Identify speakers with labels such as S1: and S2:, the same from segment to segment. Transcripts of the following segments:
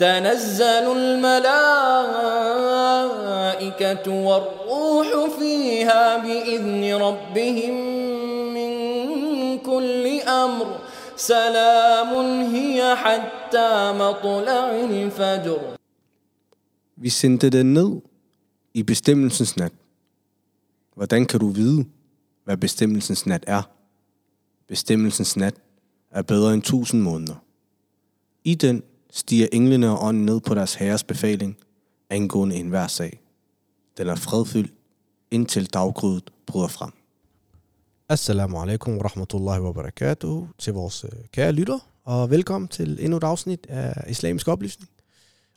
S1: تنزل الملائكة والروح فيها بإذن ربهم من كل أمر سلام هي حتى مطلع الفجر
S2: Vi sendte den ned i bestemmelsens nat. Hvordan kan du vide, hvad bestemmelsens nat er? Bestemmelsens nat er bedre end tusind måneder. I den stiger englene og ånden ned på deres herres befaling angående enhver sag. Den er fredfyldt, indtil daggrydet bryder frem. Assalamu alaikum wa rahmatullahi wa barakatuh til vores øh, kære lytter, og velkommen til endnu et afsnit af Islamisk Oplysning.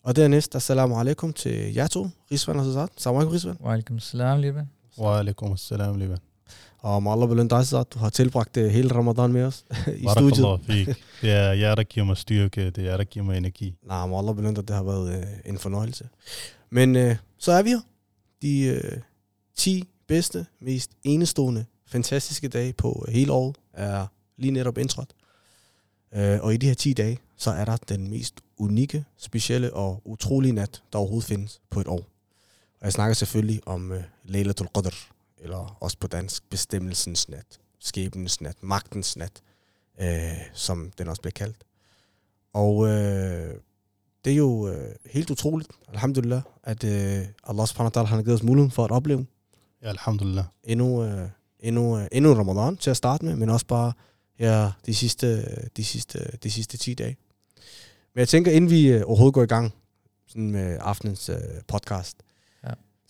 S2: Og dernæst, assalamu alaikum til jer to, Rizvan og Sassad. Salam alaikum, Rizvan.
S3: Wa alaikum salam, Liban.
S4: Wa alaikum assalam, Liban.
S2: Og må Allah belønne dig. Du har tilbragt øh, hele Ramadan med os i studiet.
S4: Det er jer, der giver mig styrke. Det er jer, der giver mig energi.
S2: Nej, må Allah belønne dig. Det har været øh, en fornøjelse. Men øh, så er vi her. De øh, 10 bedste, mest enestående, fantastiske dage på øh, hele året er lige netop indtrådt. Øh, og i de her 10 dage, så er der den mest unikke, specielle og utrolige nat, der overhovedet findes på et år. Og jeg snakker selvfølgelig om øh, Laylatul Qadr, eller også på dansk bestemmelsens nat, skæbnens nat, magtens nat, øh, som den også bliver kaldt. Og øh, det er jo øh, helt utroligt, alhamdulillah, at øh, Allah subhanahu wa ta'ala har givet os muligheden for at opleve
S4: Ja, alhamdulillah.
S2: endnu, øh, endnu, øh, endnu en ramadan til at starte med, men også bare ja, de, sidste, de, sidste, de sidste 10 dage. Men jeg tænker, inden vi øh, overhovedet går i gang sådan med aftenens øh, podcast.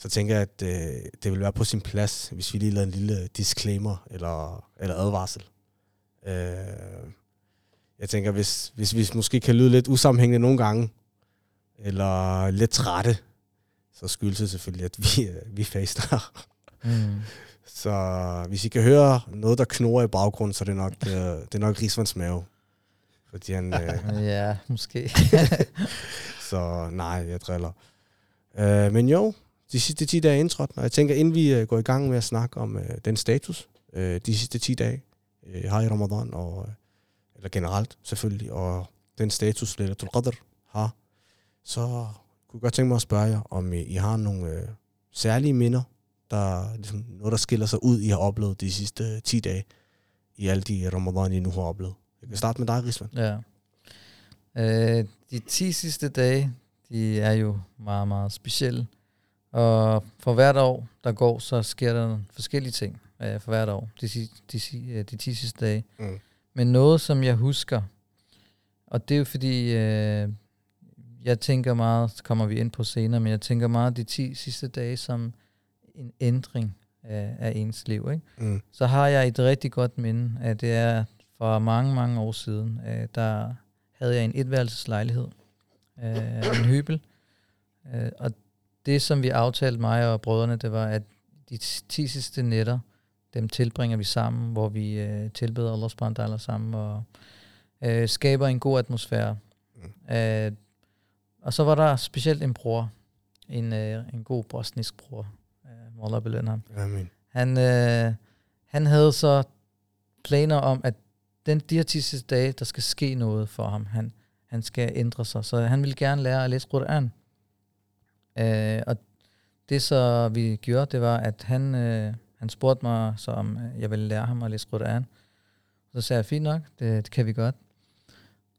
S2: Så tænker jeg, at øh, det vil være på sin plads, hvis vi lige lader en lille disclaimer eller, eller advarsel. Øh, jeg tænker, hvis, hvis vi måske kan lyde lidt usammenhængende nogle gange, eller lidt trætte, så skyldes det selvfølgelig, at vi, øh, vi faster.
S3: Mm.
S2: Så hvis I kan høre noget, der knurrer i baggrunden, så er det nok, øh, det er nok Rigsvands mave. Fordi han, øh,
S3: Ja, måske.
S2: så nej, jeg driller. Øh, men jo, de sidste 10 dage er indtrådt, og jeg tænker, inden vi øh, går i gang med at snakke om øh, den status, øh, de sidste 10 dage øh, har i Ramadan, og, øh, eller generelt selvfølgelig, og den status, Lailatul Qadr har, så kunne jeg godt tænke mig at spørge jer, om I, I har nogle øh, særlige minder, der ligesom noget, der skiller sig ud, I har oplevet de sidste 10 dage, i alle de Ramadan, I nu har oplevet. Jeg kan starte med dig, Risman.
S3: ja. Øh, de 10 sidste dage, de er jo meget, meget specielle. Og for hvert år, der går, så sker der forskellige ting øh, for hvert år, de, de, øh, de 10 sidste dage.
S2: Mm.
S3: Men noget, som jeg husker, og det er jo fordi, øh, jeg tænker meget, så kommer vi ind på senere, men jeg tænker meget de 10 sidste dage som en ændring af, af ens liv. Ikke?
S2: Mm.
S3: så har jeg et rigtig godt minde, at det er for mange, mange år siden, øh, der havde jeg en etværelseslejlighed, øh, en høbel, øh, og det, som vi aftalte mig og brødrene, det var, at de 10 sidste nætter, dem tilbringer vi sammen, hvor vi øh, tilbeder Allah subhanahu sammen, og øh, skaber en god atmosfære. Mm. Øh, og så var der specielt en bror, en, øh, en god bosnisk bror, øh, må Allah belønne ham.
S2: Amen.
S3: Han, øh, han havde så planer om, at den, de her 10 sidste dage, der skal ske noget for ham. Han, han skal ændre sig. Så han ville gerne lære at læse Quran. Øh, og det så vi gjorde, det var, at han, øh, han spurgte mig, så om øh, jeg ville lære ham at læse Quran. Så sagde jeg, fint nok, det, det kan vi godt.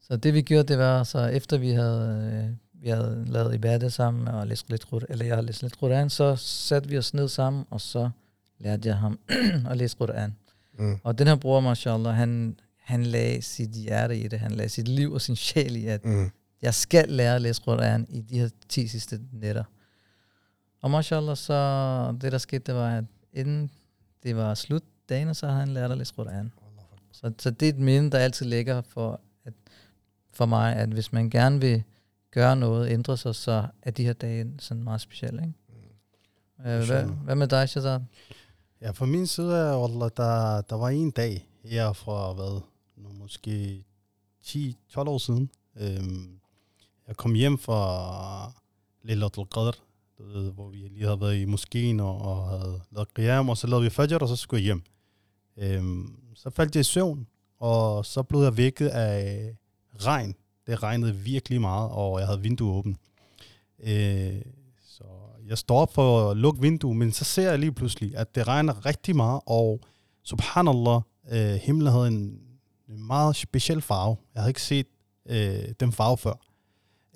S3: Så det vi gjorde, det var, så efter vi havde, øh, vi havde lavet ibadah sammen og læst lidt eller jeg havde læst lidt Quran, så satte vi os ned sammen, og så lærte jeg ham at læse Quran.
S2: Mm.
S3: Og den her bror, mashallah, han, han lagde sit hjerte i det, han lagde sit liv og sin sjæl i, at
S2: Mm.
S3: Jeg skal lære at læse Quran i de her 10 sidste nætter. Og mashallah, så det der skete, det var, at inden det var slut dagen, så havde han lært at læse Quran. Så, så det er et minde, der altid ligger for, at, for mig, at hvis man gerne vil gøre noget, ændre sig, så er de her dage sådan meget specielle. Ikke? Øh, hvad, hvad med dig, Shazad?
S4: Ja, fra min side er, Wallah, der, der var en dag her fra, hvad, nu måske 10-12 år siden. Øhm, jeg kom hjem fra Lailatul Qadr, hvor vi lige havde været i moskeen og, og havde lavet qiyam, og så lavede vi fajr, og så skulle jeg hjem. Øhm, så faldt jeg i søvn, og så blev jeg vækket af regn. Det regnede virkelig meget, og jeg havde vinduet åbent. Øh, så jeg står op for at lukke vinduet, men så ser jeg lige pludselig, at det regner rigtig meget, og subhanallah, øh, himlen havde en, en meget speciel farve. Jeg havde ikke set øh, den farve før.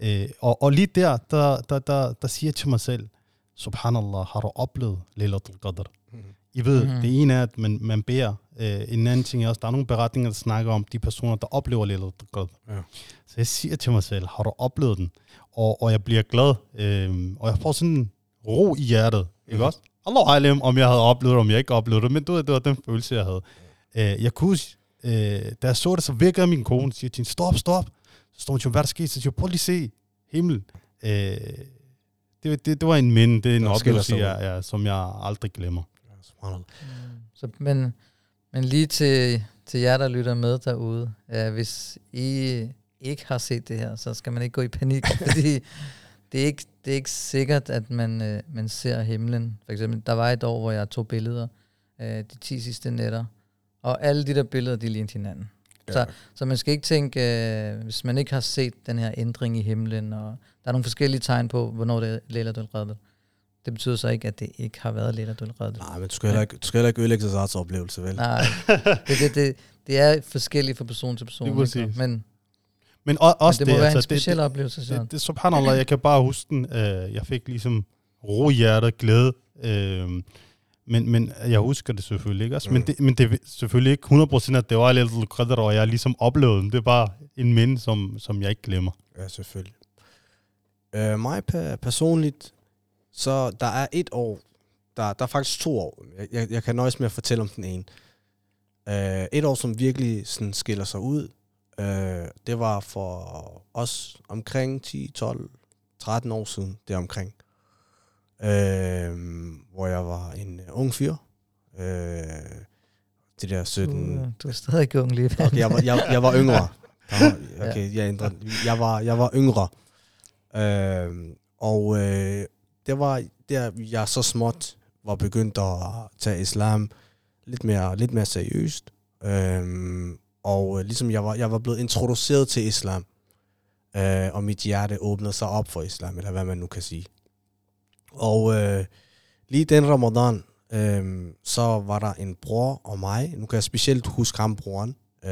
S4: Øh, og, og lige der, der, der, der, der siger jeg til mig selv, subhanallah, har du oplevet Lailatul Qadr?
S2: Mhm.
S4: I ved, mm-hmm. det ene er, at man, man beder. Øh, en anden ting er også, der er nogle beretninger, der snakker om de personer, der oplever Lailatul Qadr.
S2: Ja.
S4: Så jeg siger til mig selv, har du oplevet den? Og, og jeg bliver glad, øh, og jeg får sådan en ro i hjertet, ikke
S2: Mhm.
S4: også? Allah alim, om jeg havde oplevet det, om jeg ikke oplevede det, men du ved, det var den følelse, jeg havde. Øh, jeg kunne øh, da jeg så det, så vækkede min kone, siger til hende, stop, stop. Så står hun hvad der skete? Så siger jeg, prøv lige at se himlen. Øh, det, det, det var en minde, det er en
S2: Der
S4: oplevelse, jeg, jeg, som jeg aldrig glemmer.
S2: Ja, subhanallah.
S3: Så, men, men lige til, til jer, der lytter med derude, ja, hvis I ikke har set det her, så skal man ikke gå i panik, fordi det er ikke, det er ikke sikkert, at man, øh, man ser himlen. For eksempel, der var et år, hvor jeg tog billeder øh, de 10 sidste nætter, og alle de der billeder, de lignede hinanden. Så, så man skal ikke tænke, øh, hvis man ikke har set den her ændring i himlen, og der er nogle forskellige tegn på, hvornår det er Lailatul Qadr. Det betyder så ikke, at det ikke har været Lailatul Qadr.
S2: Nej, men du skal heller ikke, du skal heller ikke ødelægge Zazats oplevelse, vel?
S3: Nej, det, det, det, det er forskelligt fra person til person.
S4: Præcis.
S3: ikke? Men,
S4: Men o- også
S3: men det må
S4: det,
S3: være
S4: altså,
S3: en speciel
S4: det,
S3: oplevelse. Så.
S4: det, det, subhanallah, jeg kan bare huske den. Øh, jeg fik ligesom ro i hjertet, glæde. Øh, men, men jeg husker det selvfølgelig ikke også. Mm. Men, det, men det er selvfølgelig ikke 100% at det var lidt Qadr, og jeg ligesom oplevede den. Det er bare en minde, som, som jeg ikke glemmer.
S2: Ja, selvfølgelig. Øh, mig pe- personligt, så der er et år, der, der er faktisk to år. Jeg, jeg, jeg kan nøjes med at fortælle om den ene. Øh, et år, som virkelig sådan skiller sig ud, øh, det var for os omkring 10, 12, 13 år siden, det omkring. Øh, hvor jeg var en uh, ung fyr. Øh, det der 17,
S3: Du, øh, du er stadig ung lige.
S2: Okay, jeg var, jeg, jeg var yngre. Okay, jeg ændrede. Jeg var, jeg var yngre. Øh, og øh, det var der, jeg så småt var begyndt at tage islam lidt mere, lidt mere seriøst. Øh, og øh, ligesom jeg var, jeg var blevet introduceret til islam. Øh, og mit hjerte åbnede sig op for islam, eller hvad man nu kan sige. Og øh, lige den ramadan, øh, så var der en bror og mig. Nu kan jeg specielt huske ham, broren. Øh,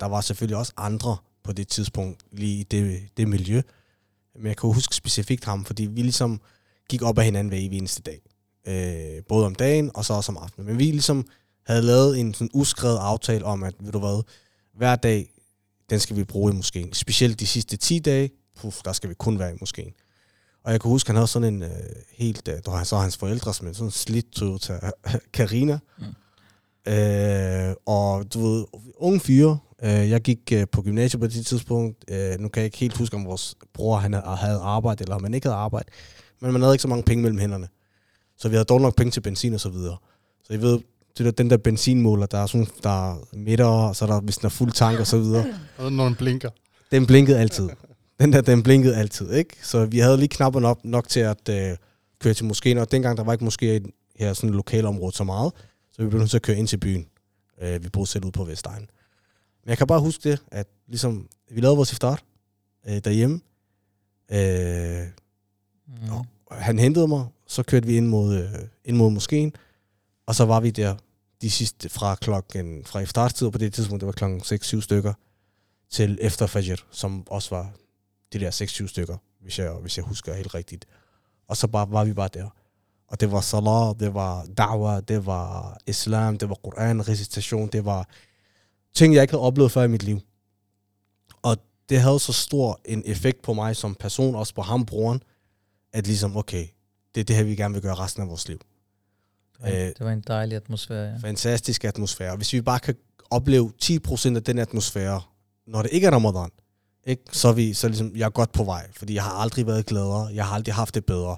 S2: der var selvfølgelig også andre på det tidspunkt, lige i det, det miljø. Men jeg kan huske specifikt ham, fordi vi ligesom gik op ad hinanden hver evig eneste dag. Øh, både om dagen og så også om aftenen. Men vi ligesom havde lavet en sådan uskrevet aftale om, at ved du hvad, hver dag, den skal vi bruge i moskeen. Specielt de sidste 10 dage, puff, der skal vi kun være i moskeen. Og jeg kan huske, han havde sådan en øh, helt, øh, der var så hans forældres, men sådan en slidt Toyota Carina. Mm. Øh, og du ved, unge fyre. Øh, jeg gik øh, på gymnasiet på det tidspunkt. Øh, nu kan jeg ikke helt huske, om vores bror han havde- havde arbejde, eller om han ikke havde arbejde. Men man havde ikke så mange penge mellem hænderne. Så vi havde dog nok penge til benzin og så videre. Så I ved, det der, den der benzinmåler, der er sådan, der er midter, og så er der, hvis den er fuld tank og så videre.
S4: Og når den blinker.
S2: Den blinkede altid. Den der, den blinkede altid, ikke? Så vi havde lige knapperne op nok til at øh, køre til moskeen, og dengang der var ikke måske i her sådan et lokalområde så meget, så vi blev nødt til at køre ind til byen. Øh, vi boede selv ude på Vestegn. Men jeg kan bare huske det, at ligesom, vi lavede vores iftar øh, derhjemme. Øh,
S3: Mm.
S2: og han hentede mig, så kørte vi ind mod, øh, ind mod moskeen, og så var vi der de sidste fra klokken, fra iftartid, på det tidspunkt, det var klokken 6-7 stykker, til efter Fajr, som også var de der 6-7 stykker, hvis jeg, hvis jeg husker helt rigtigt. Og så bare, var vi bare der. Og det var salat, det var da'wah, det var islam, det var Koran, recitation, det var ting, jeg ikke havde oplevet før i mit liv. Og det havde så stor en effekt på mig som person, også på ham, broren, at ligesom, okay, det er det her, vi gerne vil gøre resten af vores liv.
S3: Det, var,
S2: øh,
S3: det var en dejlig atmosfære, ja.
S2: Fantastisk atmosfære. Hvis vi bare kan opleve 10% af den atmosfære, når det ikke er ramadan, ikke? så er vi så ligesom, jeg er godt på vej, fordi jeg har aldrig været gladere, jeg har aldrig haft det bedre.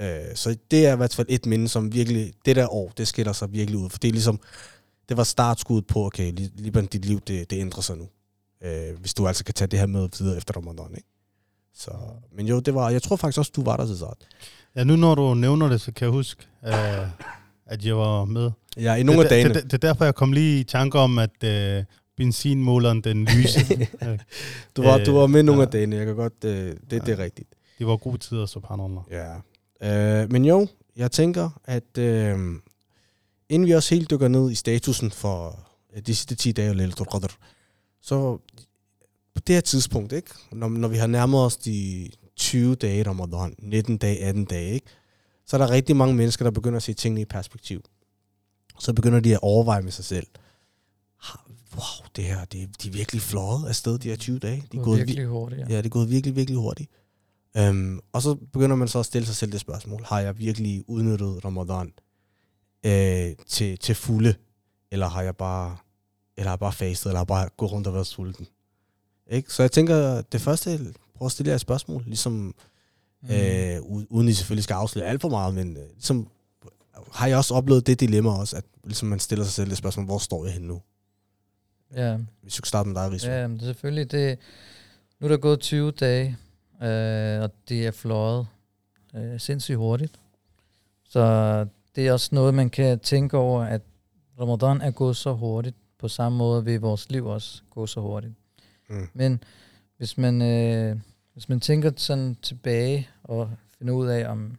S2: Øh, så det er i hvert fald et minde, som virkelig, det der år, det skiller sig virkelig ud. For det er ligesom, det var startskuddet på, okay, lige dit liv, det, det ændrer sig nu. Øh, hvis du altså kan tage det her med videre efter Ramadan, ikke? Så, men jo, det var, jeg tror faktisk også, du var der til start.
S4: Ja, nu når du nævner det, så kan jeg huske, øh, at jeg var med.
S2: Ja, i nogle
S4: det,
S2: af dagene.
S4: Det, det, det er derfor, jeg kom lige i tanke om, at øh, benzinmåleren, den lyse.
S2: du, var, du var med nogle
S4: ja.
S2: af dagene, jeg kan godt, øh, det, ja. det er rigtigt.
S4: Det var gode tider, subhanallah.
S2: Ja. Øh, men jo, jeg tænker, at øh, inden vi også helt dykker ned i statusen for øh, de sidste 10 dage af Qadr, så på det her tidspunkt, ikke? Når, når vi har nærmet os de 20 dage i Ramadan, 19 dage, 18 dage, ikke? så er der rigtig mange mennesker, der begynder at se tingene i perspektiv. Så begynder de at overveje med sig selv, wow, det her, det, de er virkelig fløjet afsted, de her 20 dage. De
S3: Det
S2: er
S3: går
S2: gået
S3: virkelig hurtigt, ja.
S2: Ja, det er gået virkelig, virkelig hurtigt. Um, og så begynder man så at stille sig selv det spørgsmål, har jeg virkelig udnyttet Ramadan øh, til, til fulde, eller har jeg bare, eller har jeg bare fastet, eller har jeg bare gået rundt og været sulten? Ikke? Så jeg tænker, det første, prøv at stille jer et spørgsmål, ligesom, mm. øh, uden I selvfølgelig skal afsløre alt for meget, men ligesom, har jeg også oplevet det dilemma også, at ligesom man stiller sig selv det spørgsmål, hvor står jeg henne nu?
S3: Ja,
S2: Hvis du kan starte med dig, Riso.
S3: ja men selvfølgelig. Det, nu er der gået 20 dage, øh, og det er fløjet øh, sindssygt hurtigt. Så det er også noget, man kan tænke over, at Ramadan er gået så hurtigt. På samme måde vil vores liv også gå så hurtigt.
S2: Mm.
S3: Men hvis man, øh, hvis man tænker sådan tilbage og finder ud af, om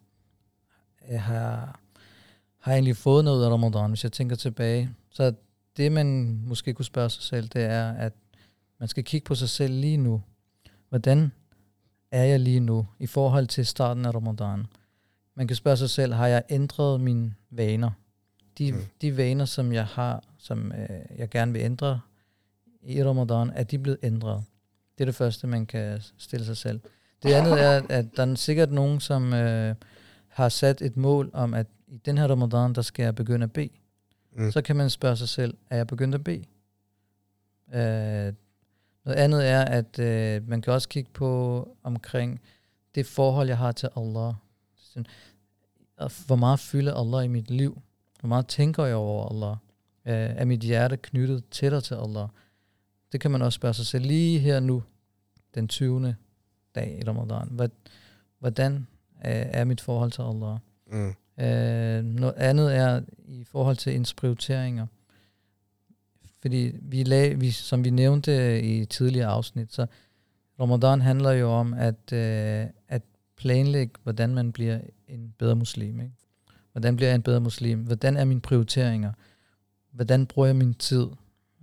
S3: jeg har, har jeg egentlig fået noget af Ramadan, hvis jeg tænker tilbage, så det man måske kunne spørge sig selv, det er, at man skal kigge på sig selv lige nu. Hvordan er jeg lige nu i forhold til starten af Ramadan? Man kan spørge sig selv, har jeg ændret mine vaner? De,
S2: Mm.
S3: de vaner, som jeg har, som øh, jeg gerne vil ændre i Ramadan, er de blevet ændret? Det er det første, man kan stille sig selv. Det andet er, at der er sikkert nogen, som øh, har sat et mål om, at i den her Ramadan, der skal jeg begynde at bede.
S2: Mm.
S3: Så kan man spørge sig selv, er jeg begyndt at bede? Øh, noget andet er, at øh, man kan også kigge på omkring det forhold, jeg har til Allah. Hvor meget fylder Allah i mit liv? Hvor meget tænker jeg over Allah? Øh, er mit hjerte knyttet tættere til Allah? Det kan man også spørge sig selv lige her nu, den 20. dag i Ramadan. Hvordan øh, er mit forhold til Allah?
S2: Mm.
S3: Øh, noget andet er i forhold til ens prioriteringer. Fordi vi, lag, vi, som vi nævnte i tidligere afsnit, så Ramadan handler jo om at, øh, at planlægge, hvordan man bliver en bedre muslim. Ikke? Hvordan bliver jeg en bedre muslim? Hvordan er mine prioriteringer? Hvordan bruger jeg min tid?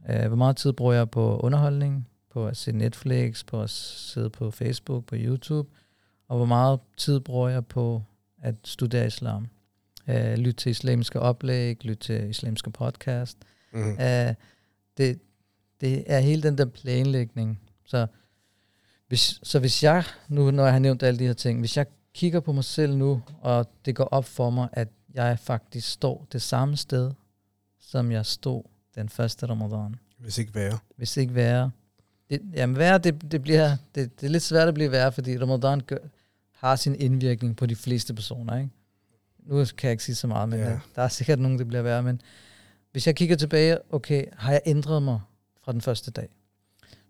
S3: Øh, hvor meget tid bruger jeg på underholdning? På at se Netflix? På at sidde på Facebook? På YouTube? Og hvor meget tid bruger jeg på at studere islam? Øh, lytte til islamiske oplæg, lytte til islamiske podcast.
S2: Mm.
S3: Uh, det, det er hele den der planlægning. Så hvis, så hvis jeg, nu når jeg har nævnt alle de her ting, hvis jeg kigger på mig selv nu, og det går op for mig, at jeg faktisk står det samme sted, som jeg stod den første ramadan.
S2: Hvis ikke værre.
S3: Hvis ikke værre. Det, jamen værre, det, det, bliver, det, det er lidt svært at blive værre, fordi ramadan gør, har sin indvirkning på de fleste personer. Ikke? Nu kan jeg ikke sige så meget, men
S2: Ja.
S3: der er sikkert nogen, det bliver værre. Men hvis jeg kigger tilbage, okay, har jeg ændret mig fra den første dag?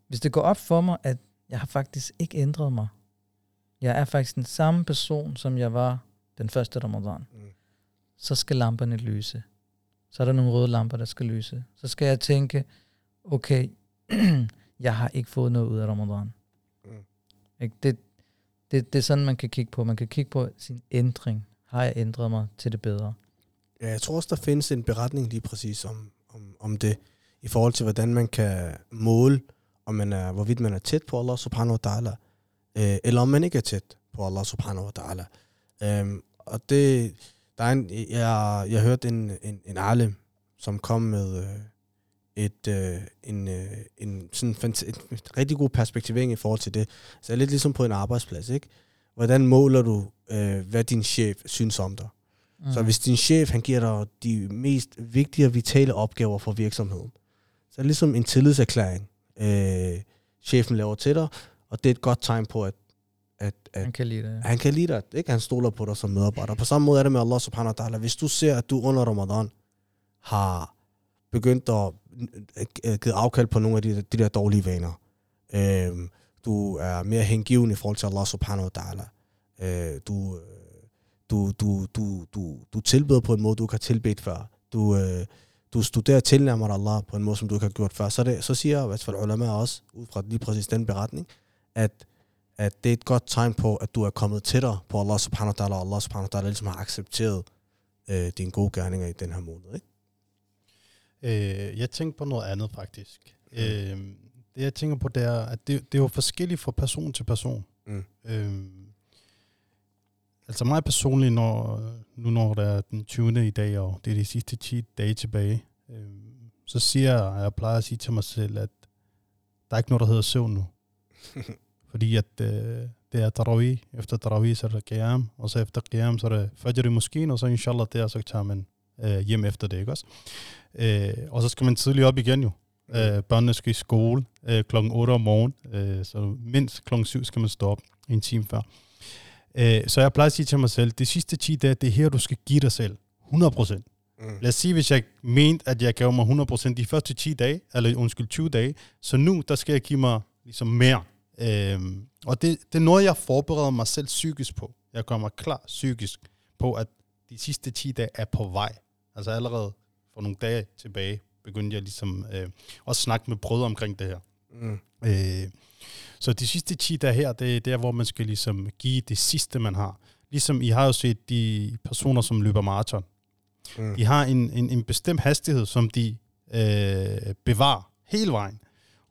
S3: Hvis det går op for mig, at jeg har faktisk ikke ændret mig. Jeg er faktisk den samme person, som jeg var den første ramadan.
S2: Mm.
S3: Så skal lamperne lyse. Så er der nogle røde lamper, der skal lyse. Så skal jeg tænke, okay, jeg har ikke fået noget ud af ramadan.
S2: Mm.
S3: Ikke? Det, det, det er sådan, man kan kigge på. Man kan kigge på sin ændring. Har jeg ændret mig til det bedre?
S2: Ja, jeg tror også, der findes en beretning lige præcis om, om, om det, i forhold til, hvordan man kan måle, om man er, hvorvidt man er tæt på Allah subhanahu wa ta'ala, øh, eller om man ikke er tæt på Allah subhanahu wa ta'ala. Øhm, og det, der er en, jeg, jeg hørte en, en, en alim, som kom med øh, et, øh, en, øh, en sådan fant- et, et rigtig god perspektivering i forhold til det. Så jeg er lidt ligesom på en arbejdsplads, ikke? Hvordan måler du, øh, hvad din chef synes om dig?
S3: Mm.
S2: Så hvis din chef, han giver dig de mest vigtige og vitale opgaver for virksomheden, så er det ligesom en tillidserklæring, øh, chefen laver til dig, og det er et godt tegn på, at, at, at
S3: Han kan lide det.
S2: han kan lide dig, ikke? Han stoler på dig som medarbejder. På samme måde er det med Allah subhanahu wa ta'ala. Hvis du ser, at du under Ramadan har begyndt at øh, give afkald på nogle af de, de der dårlige vaner. Øhm, du er mere hengiven i forhold til Allah subhanahu wa ta'ala. Øh, du, øh, du, du, du, du, du tilbeder på en måde, du ikke har tilbedt før. Du, øh, du studerer tilnærmer dig Allah på en måde, som du ikke har gjort før. Så, det, så siger i hvert fald ulama også, ud fra lige præcis den beretning, at at det er et godt tegn på, at du er kommet tættere på Allah subhanahu wa ta'ala, og Allah subhanahu wa ta'ala ligesom har accepteret øh, dine gode gerninger i den her måned. Ikke?
S4: Øh, jeg tænker på noget andet faktisk. Mm. Øh, det jeg tænker på, det er, at det, det er jo forskelligt fra person til person.
S2: Mm.
S4: Øh, altså mig personligt, når, nu når det er den 20. i dag, og det er de sidste 10 dage tilbage, øh, så siger jeg, jeg plejer at sige til mig selv, at der er ikke noget, der hedder søvn nu. Fordi at øh, det er tarawih, efter tarawih så er det qiyam, og så efter qiyam så er det fajr i moskeen, og så inshallah der, så tager man øh, hjem efter det, ikke også? Øh, og så skal man tidligt op igen jo. Øh, børnene skal i skole øh, klokken 8 om morgenen, øh, så mindst klokken 7 skal man stå op en time før. Øh, så jeg plejer at sige til mig selv, de sidste 10 dage, det er her, du skal give dig selv 100%.
S2: Mm.
S4: Lad os sige, hvis jeg mente, at jeg gav mig 100% de første 10 dage, eller undskyld, 20 dage, så nu, der skal jeg give mig ligesom mere. Øhm, og det, det er noget, jeg forbereder mig selv psykisk på. Jeg mig klar psykisk på, at de sidste 10 dage er på vej. Altså allerede for nogle dage tilbage, begyndte jeg ligesom øh, at snakke med brødre omkring det her.
S2: Mm.
S4: Øh, så de sidste 10 dage her, det er der, hvor man skal ligesom give det sidste, man har. Ligesom I har jo set de personer, som løber maraton.
S2: Mm.
S4: De har en, en, en bestemt hastighed, som de øh, bevarer hele vejen.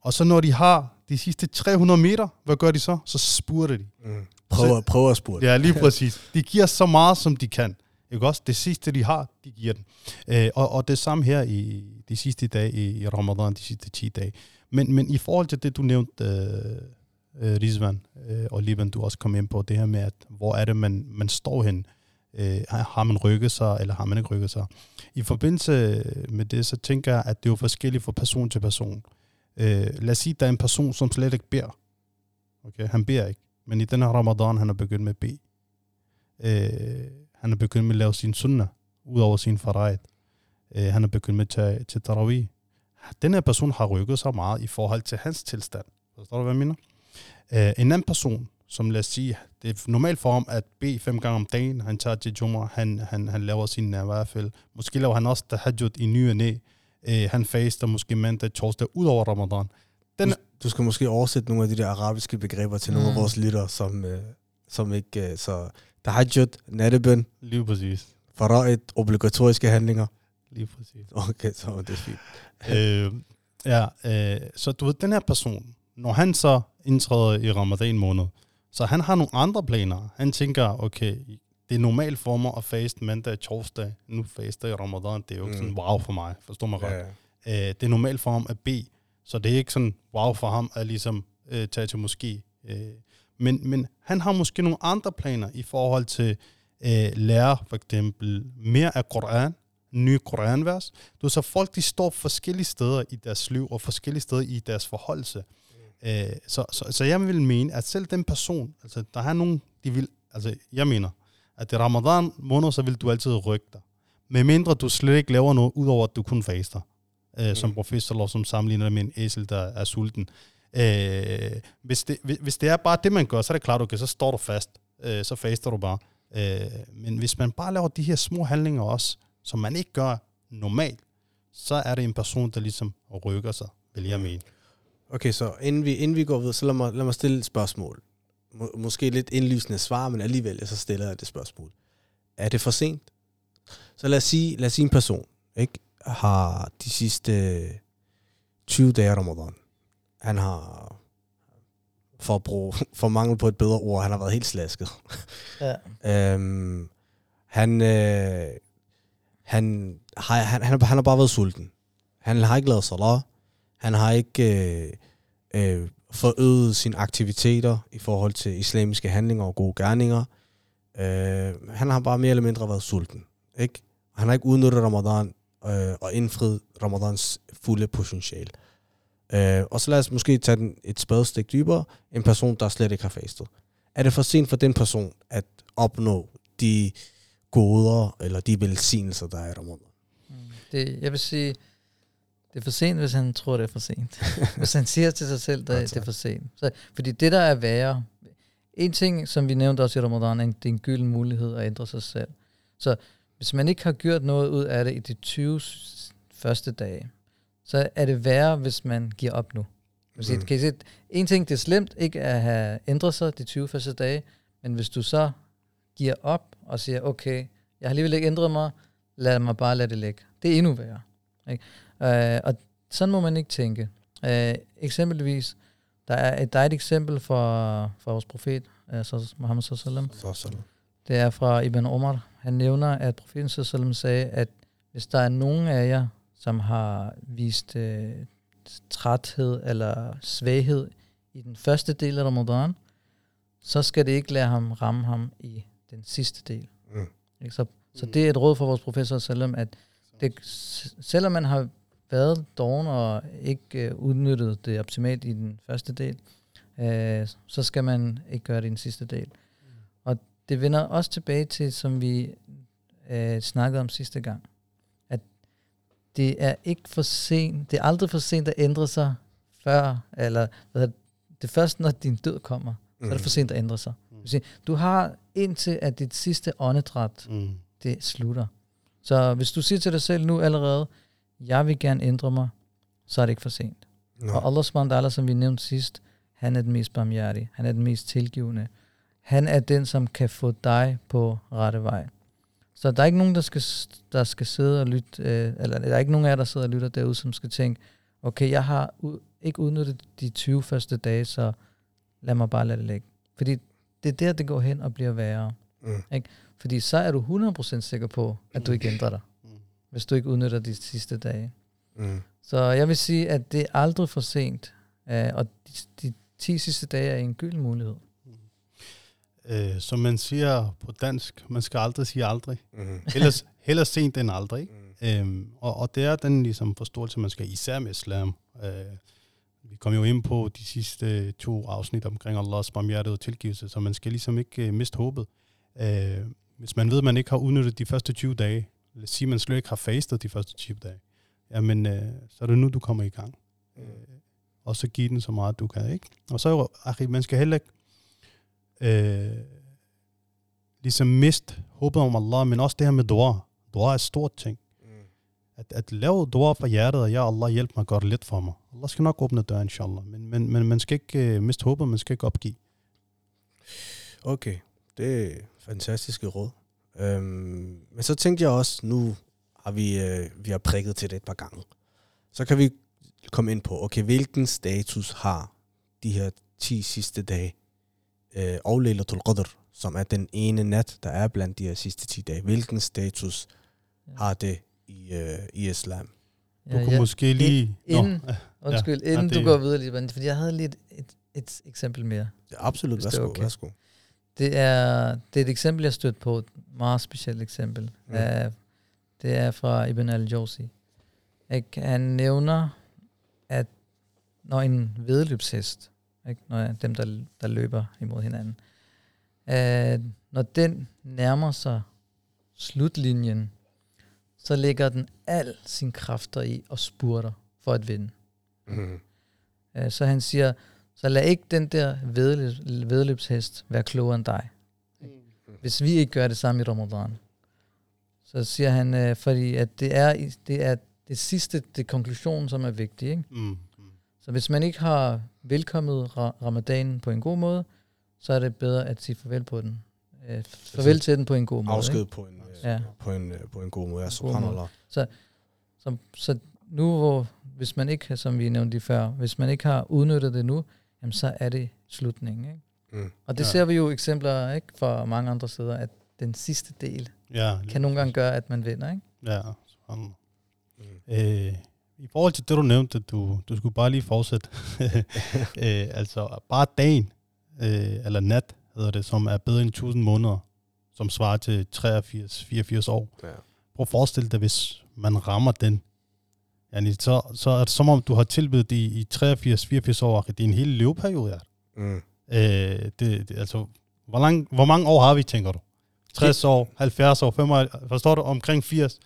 S4: Og så når de har de sidste 300 meter, hvad gør de så? Så spurter de.
S2: Mm. Prøv, at- prøv at spurgte.
S4: Ja, lige præcis. De giver så meget, som de kan. Ikke også? Det sidste, de har, de giver den. Øh, og, og det samme her i de sidste dage i, i Ramadan, de sidste 10 dage. Men, men i forhold til det, du nævnte, øh, øh Rizvan øh, og Liban, du også kom ind på, det her med, at hvor er det, man, man står hen? Øh, har man rykket sig, eller har man ikke rykket sig? I forbindelse med det, så tænker jeg, at det er jo forskelligt fra person til person. Øh, lad os sige, at der er en person, som slet ikke beder. Okay, han beder ikke. Men i den her Ramadan, han er begyndt med at bede. Øh, han er begyndt med at lave sin sunnah, ud over sin faraid. Øh, han er begyndt med at tage til tarawih. Den her person har rykket sig meget i forhold til hans tilstand. Forstår du, hvad jeg mener? Øh, en anden person, som lad os sige, det er normalt for ham at bede fem gange om dagen. Han tager til Jumma, han, han, han laver sin nawafil. Måske laver han også tahajjud i ny og næ. Øh, han faster måske mandag, torsdag, ud over Ramadan. Den,
S2: Du, skal måske oversætte nogle af de der arabiske begreber til nogle af
S3: Mm.
S2: vores lyttere, som, øh, som ikke... Øh, så tahajjud, nattebøn,
S4: lige præcis.
S2: faraid, obligatoriske handlinger.
S4: Lige præcis.
S2: Okay, så det er fint.
S4: Øh, ja, øh, så du ved, den her person, når han så indtræder i ramadan måned, så han har nogle andre planer. Han tænker, okay, det er normalt for mig at faste mandag og torsdag. Nu faster i ramadan, det er jo ikke
S2: Mm.
S4: sådan wow for mig. Forstår mig godt? Øh, det er normalt for ham at bede, så det er ikke sådan wow for ham at ligesom øh, tage til moské. Øh, men, men han har måske nogle andre planer i forhold til øh, lære for eksempel mere af Koran, nye Koranvers. Du så folk de står forskellige steder i deres liv og forskellige steder i deres forholdelse. Øh, så, så, så jeg vil mene, at selv den person, altså der er nogen, de vil, altså jeg mener, at i ramadan måned, så vil du altid rykke dig. Med mindre du slet ikke laver noget, udover at du kun faster. Øh, som
S2: Mm.
S4: professor, eller som sammenligner med en æsel, der er sulten. Øh, hvis, det, hvis, hvis det er bare det, man gør, så er det klart, okay, så står du fast. Øh, så faster du bare. Øh, men hvis man bare laver de her små handlinger også, som man ikke gør normalt, så er det en person, der ligesom rykker sig, vil jeg mene.
S2: Okay, så inden vi, inden vi går videre, så lad mig, lad mig stille et spørgsmål. Må, måske lidt indlysende svar, men alligevel, så stiller jeg det spørgsmål. Er det for sent? Så lad os sige, lad os sige en person, ikke, har de sidste 20 dage af Ramadan. Han har, for, at bruge, for mangel på et bedre ord, han har været helt slasket.
S3: Ja.
S2: Øhm, han, øh, han, har, han, han, han har bare været sulten. Han har ikke lavet salat. Han har ikke øh, øh, forøget sine aktiviteter i forhold til islamiske handlinger og gode gerninger. Øh, han har bare mere eller mindre været sulten. Ikke? Han har ikke udnyttet Ramadan øh, og indfriet Ramadans fulde potentiale. Øh, og så lad os måske tage den et spadestik dybere. En person, der slet ikke har fastet. er det for sent for den person at opnå de goder eller de velsignelser, der er i Ramadan?
S3: Mm. Det, jeg vil sige, det er for sent, hvis han tror, det er for sent. hvis han siger til sig selv, at
S2: Ja,
S3: det er for sent. Så, fordi det, der er værre, en ting, som vi nævnte også i Ramadan, er, en- det er en gylden mulighed at ændre sig selv. Så hvis man ikke har gjort noget ud af det i de 20 s- første dage, så er det værre, hvis man giver op nu. Mm.
S2: Mm.
S3: Kan I se, en ting, det er slemt ikke at have ændret sig de 20 første dage, men hvis du så giver op og siger, okay, jeg har alligevel ikke ændret mig, lad mig bare lade det ligge. Det er endnu værre. Ikke? Øh, og sådan må man ikke tænke. Øh, eksempelvis, der er, et, der er et eksempel fra, fra vores profet, øh, så- Muhammad sallam. Det er fra Ibn Omar. Han nævner, at profeten sallam sagde, at hvis der er nogen af jer, som har vist øh, træthed eller svaghed i den første del af Ramadan, så skal det ikke lade ham ramme ham i den sidste del.
S2: Mm.
S3: Ikke? Så, så det er et råd fra vores professor selvom at det, selvom man har været doven og ikke øh, udnyttet det optimalt i den første del, øh, så skal man ikke gøre det i den sidste del. Og det vender også tilbage til, som vi øh, snakkede om sidste gang, at det er ikke for sent, det er aldrig for sent at ændre sig før, eller hvad det, det er først, når din død kommer, så er det for sent at ændre sig. Sige, Du har indtil, at dit sidste åndedræt,
S4: Mm.
S3: det slutter. Så hvis du siger til dig selv nu allerede, jeg vil gerne ændre mig, så er det ikke for sent.
S2: Nå.
S3: Og Allah subhanahu som vi nævnte sidst, han er den mest barmhjertige. Han er den mest tilgivende. Han er den, som kan få dig på rette vej. Så der er ikke nogen, der skal, der skal sidde og lytte, øh, eller der er ikke nogen af jer, der sidder og lytter derude, som skal tænke, okay, jeg har u- ikke udnyttet de 20 første dage, så lad mig bare lade det ligge. Fordi det er der, det går hen og bliver værre.
S2: Mm.
S3: Fordi så er du 100% sikker på, at du ikke ændrer dig,
S4: Mm.
S3: hvis du ikke udnytter de sidste dage.
S2: Mm.
S3: Så jeg vil sige, at det er aldrig for sent, øh, og de, de 10 sidste dage er en gylden mulighed.
S4: Øh, som man siger på dansk, man skal aldrig sige aldrig.
S2: Mm.
S4: Hellere, hellere sent end aldrig. ikke?
S2: Mm.
S4: Øhm, og, og det er den ligesom forståelse, man skal især med islam. Øh, vi kom jo ind på de sidste to afsnit omkring Allahs barmhjertighed og tilgivelse, så man skal ligesom ikke øh, miste håbet. Øh, hvis man ved, at man ikke har udnyttet de første 20 dage, lad os sige, at man slet ikke har fastet de første 20 dage, jamen, øh, så er det nu, du kommer i gang. Øh, og så give den så meget, du kan. ikke? Og så, Achim, man skal heller ikke øh, ligesom miste håbet om Allah, men også det her med dua. Dua er et stort ting. At, at lave dua fra hjertet, og ja, Allah hjælp mig, gør det let for mig. Allah skal nok åbne døren, inshallah. Men, men, men man skal ikke uh, miste håbet, man skal ikke opgive.
S2: Okay, det er fantastiske råd. Øhm, men så tænkte jeg også, nu har vi, øh, vi har prikket til det et par gange. Så kan vi komme ind på, okay, hvilken status har de her 10 sidste dage øh, og Laylatul Qadr, som er den ene nat, der er blandt de her sidste 10 dage. Hvilken status
S3: Ja.
S2: har det i, øh, i islam?
S4: Du kunne måske lige...
S3: inden-
S4: Nå,
S3: Undskyld,
S4: Ja,
S3: inden
S4: det-
S3: du går videre lige, men fordi jeg havde lige et, et, et eksempel mere.
S2: Ja, absolut,
S3: er
S2: værsgo,
S3: okay.
S2: værsgo.
S3: Det er, det er et eksempel, jeg stødt på, et meget specielt eksempel.
S2: Mm.
S3: Uh, det er fra Ibn al-Jawzi. Ikke? Han nævner, at når en vedløbshest, ikke? når dem, der, der løber imod hinanden, uh, når den nærmer sig slutlinjen, så lægger den al sin kræfter i og spurter for at vinde.
S2: Mm.
S3: Så han siger, så lad ikke den der vedløbs, vedløbshest være klogere end dig. Hvis vi ikke gør det samme i Ramadan. Så siger han, øh, fordi at det er, det er det sidste, det er konklusionen, som er vigtig. Ikke?
S4: Mm, mm.
S3: Så hvis man ikke har velkommet ra- ramadanen på en god måde, så er det bedre at sige farvel på den. Øh, farvel til den på en god måde.
S2: Afsked
S3: Ikke?
S2: på en, øh,
S3: Ja.
S2: på, en, øh, på en god måde. Ja,
S3: god
S2: subhanallah.
S3: Så, så nu, hvor, hvis man ikke, som vi nævnte lige før, hvis man ikke har udnyttet det nu, jamen så er det slutningen. Ikke?
S2: Mm.
S3: Og det
S4: Ja.
S3: ja. ser vi jo eksempler ikke fra mange andre steder, at den sidste del
S4: Ja,
S3: kan nogle gange gøre, at man vinder. Ikke?
S4: Ja, subhanallah.
S2: Mm.
S4: Øh, I forhold til det, du nævnte, du, du skulle bare lige fortsætte. øh, altså, bare dagen, øh, eller nat, hedder det, som er bedre end 1000 måneder, som svarer til 83-84 år.
S2: Ja.
S4: Prøv at forestille dig, hvis man rammer den. Yani, så, så er det som om, du har tilbudt det i, i 83-84 år. Det er en hel leveperiode, ja.
S2: Mm.
S4: Øh, det, det, altså, Hvor, lang, hvor mange år har vi, tænker du? 60 år, 70 år, 75, forstår du? Omkring 80.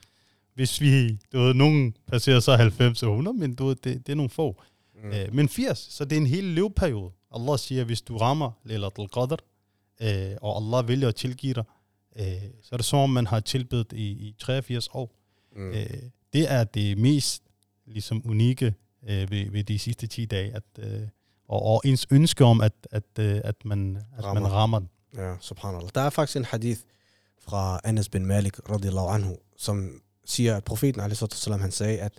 S4: Hvis vi, du ved, nogen passerer så 90 og 100, men du ved, det, det er nogle få. Mm. Øh, men 80, så det er en hel leveperiode. Allah siger, hvis du rammer Lailatul Qadr, øh, og Allah vælger at tilgive dig, øh, så er det som om, man har tilbedt i, i 83 år. Mm. Øh, det er det mest ligesom unikke øh, ved, ved de sidste 10 dage, at, øh, og, og ens ønske om, at, at, øh, at, man, at rammer. man rammer den.
S2: Ja, subhanallah. Der er faktisk en hadith fra Anas bin Malik, radiallahu anhu, som siger, at profeten, a.s.w. han sagde, at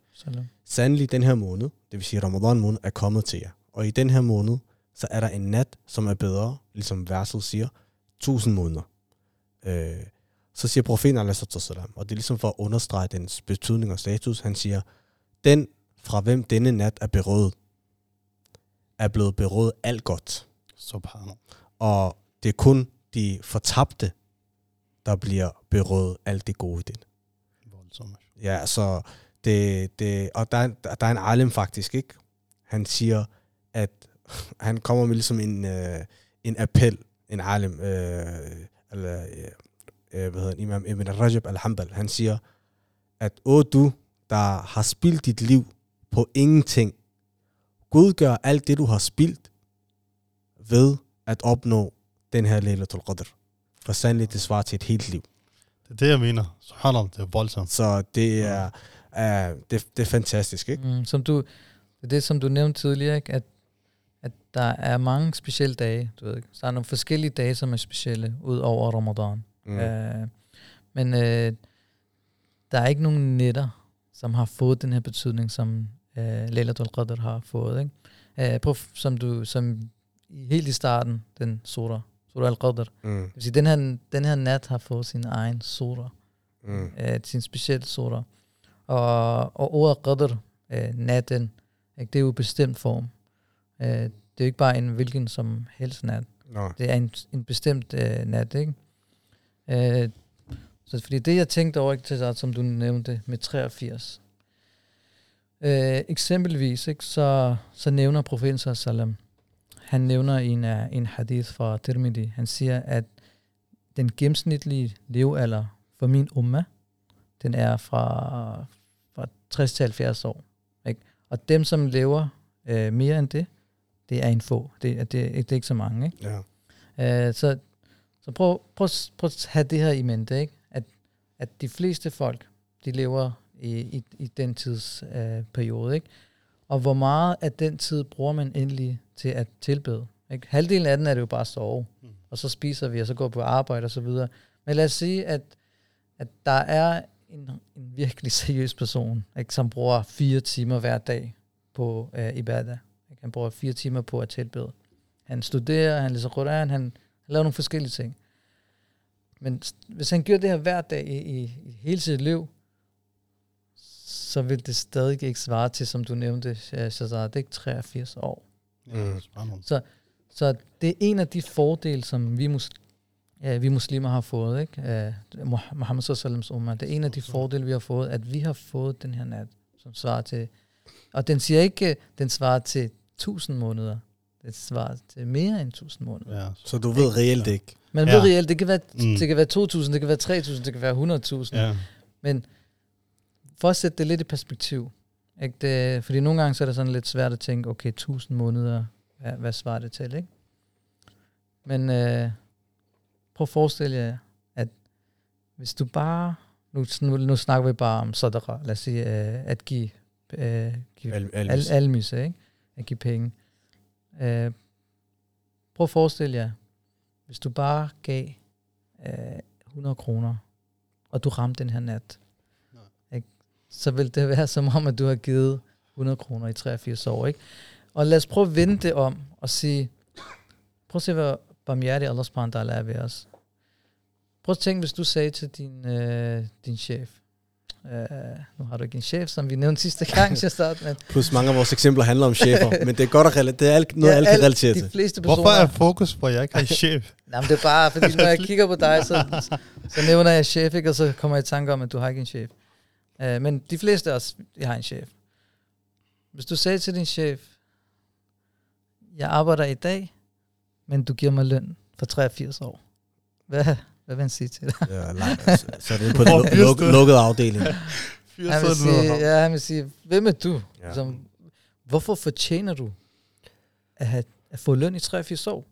S2: sandelig den her måned, det vil sige Ramadan måned, er kommet til jer. Og i den her måned, så er der en nat, som er bedre, ligesom verset siger, tusind måneder. Øh, så siger profeten, a.s.w. og det er ligesom for at understrege dens betydning og status, han siger, den fra hvem denne nat er berøvet, er blevet berøvet alt godt.
S4: Subhanallah.
S2: Og det er kun de fortabte, der bliver berøvet alt det gode i den. Voldsomt. Ja, så det, det, og der, der er en alim faktisk, ikke? Han siger, at han kommer med ligesom en, øh, en appel, en alim, øh, eller, øh, hvad hedder Imam Ibn Rajab al-Hanbal, han siger, at åh du, der har spildt dit liv på ingenting, Gud gør alt det, du har spildt, ved at opnå den her Laylatul Qadr. For sandelig, det svarer til et helt liv.
S4: Det er det, jeg mener. Subhanallah, det er voldsomt.
S2: Så det er, er, det, det er fantastisk, ikke?
S3: Mm, som du, det er det, som du nævnte tidligere, ikke? At, at der er mange specielle dage. Du ved, så der er nogle forskellige dage, som er specielle, ud over Ramadan. Mm. Uh, men uh, der er ikke nogen netter, som har fået den her betydning, som uh, Laylatul Qadr har fået. Ikke? Uh, på, som du, som helt i starten, den surah, surah al-Qadr. Mm. Det vil sige, den her, den her nat har fået sin egen surah. Mm. Uh, sin specielle surah. Og, og ordet qadr, uh, natten, ikke, det er jo bestemt form. Uh, det er jo ikke bare en hvilken som helst nat. No. Det er en, en bestemt uh, nat, ikke? Uh, så fordi det, jeg tænkte over, ikke, til som du nævnte, med 83. Uh, eksempelvis, ikke, så, så nævner profeten sallam, han nævner en, en hadith fra Tirmidhi. Han siger, at den gennemsnitlige levealder for min umma, den er fra, fra 60 til 70 år. Ikke? Og dem, som lever uh, mere end det, det er en få. Det, det, det, det er ikke så mange. Ikke? Ja. Uh, så så prøv, prøv, prøv at have det her i mente, ikke? At, at de fleste folk, de lever i, i, i den tidsperiode, uh, periode, ikke? Og hvor meget af den tid bruger man endelig til at tilbede? Ikke? Halvdelen af den er det jo bare at sove, mm. og så spiser vi, og så går på arbejde og så videre. Men lad os sige, at, at der er en, en virkelig seriøs person, ikke, som bruger fire timer hver dag på uh, ibadah. Ikke? Han bruger fire timer på at tilbede. Han studerer, han læser Quran, han, han laver nogle forskellige ting. Men hvis han gør det her hver dag i, i, i hele sit liv, så vil det stadig ikke svare til, som du nævnte, Shazar, det er ikke 83 år. Mm. Så, så det er en af de fordele, som vi, mus, ja, vi muslimer har fået, ikke? Uh, Muhammad Sallams umma. Det er en af de fordele, vi har fået, at vi har fået den her nat, som svarer til, og den siger ikke, den svarer til 1000 måneder. Det svarer til mere end 1000 måneder. Ja.
S2: Så du ved reelt ikke?
S3: Man ja. ved reelt, det kan være, mm. det kan være 2000, det kan være 3000, det kan være 100.000. Ja. Men for at sætte det lidt i perspektiv, ikke? Det, fordi nogle gange så er det sådan lidt svært at tænke, okay, 1000 måneder, hvad, hvad svarer det til, ikke? Men øh, prøv at forestille jer, at hvis du bare, nu, nu, nu snakker vi bare om sadaqa, lad os sige, øh, at give, øh, give al, al, almise, ikke? At give penge. Øh, prøv at forestille jer, hvis du bare gav øh, 100 kroner, og du ramte den her nat, så vil det være som om, at du har givet 100 kroner i 83 år. Ikke? Og lad os prøve at vende det om og sige, prøv at se, hvad barmhjertig Allah subhanahu er ved os. Prøv at tænke, hvis du sagde til din, øh, din chef, Uh, nu har du ikke en chef, som vi nævnte sidste gang til start. Men
S2: Plus mange af vores eksempler handler om chefer, men det er godt at relatere, det er alt, noget, ja, alle kan relatere til.
S3: De fleste personer,
S4: Hvorfor er fokus på, at jeg ikke har en chef?
S3: Nej, men det er bare, fordi når jeg kigger på dig, så, så nævner jeg chef, ikke, og så kommer jeg i tanke om, at du har ikke en chef. Uh, men de fleste af os, jeg har en chef. Hvis du sagde til din chef, jeg arbejder i dag, men du giver mig løn for 83 år. Hvad, hvad vil han sige til det?
S2: Ja, langt, altså, så er det på
S4: Hvor
S2: en
S4: fyrste.
S2: luk, luk, lukket afdeling.
S3: Han vil sige, ja, han vil sige, hvem er du?
S2: Ja.
S3: Ja. Som, hvorfor fortjener du at, have, at få løn i 83 år?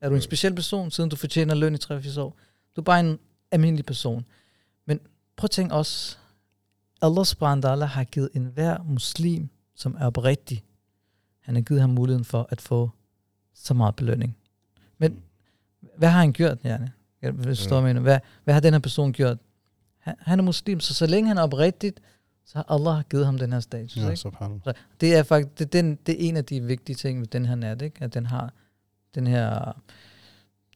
S3: Er du en speciel person, siden du fortjener løn i 83 år? Du er bare en almindelig person. Men prøv at tænke også, Allah subhanahu wa ta'ala har givet enhver muslim, som er oprigtig, han har givet ham muligheden for at få så meget belønning. Men hvad har han gjort, Janne? Jeg forstår,
S2: Ja.
S3: mm. hvad, hvad har den her person gjort? Han, han er muslim, så så længe han er oprigtigt, så har Allah givet ham den her status.
S4: Ja,
S3: ikke? Så det er faktisk det, den, det er en af de vigtige ting ved den her nat, ikke? at den har den her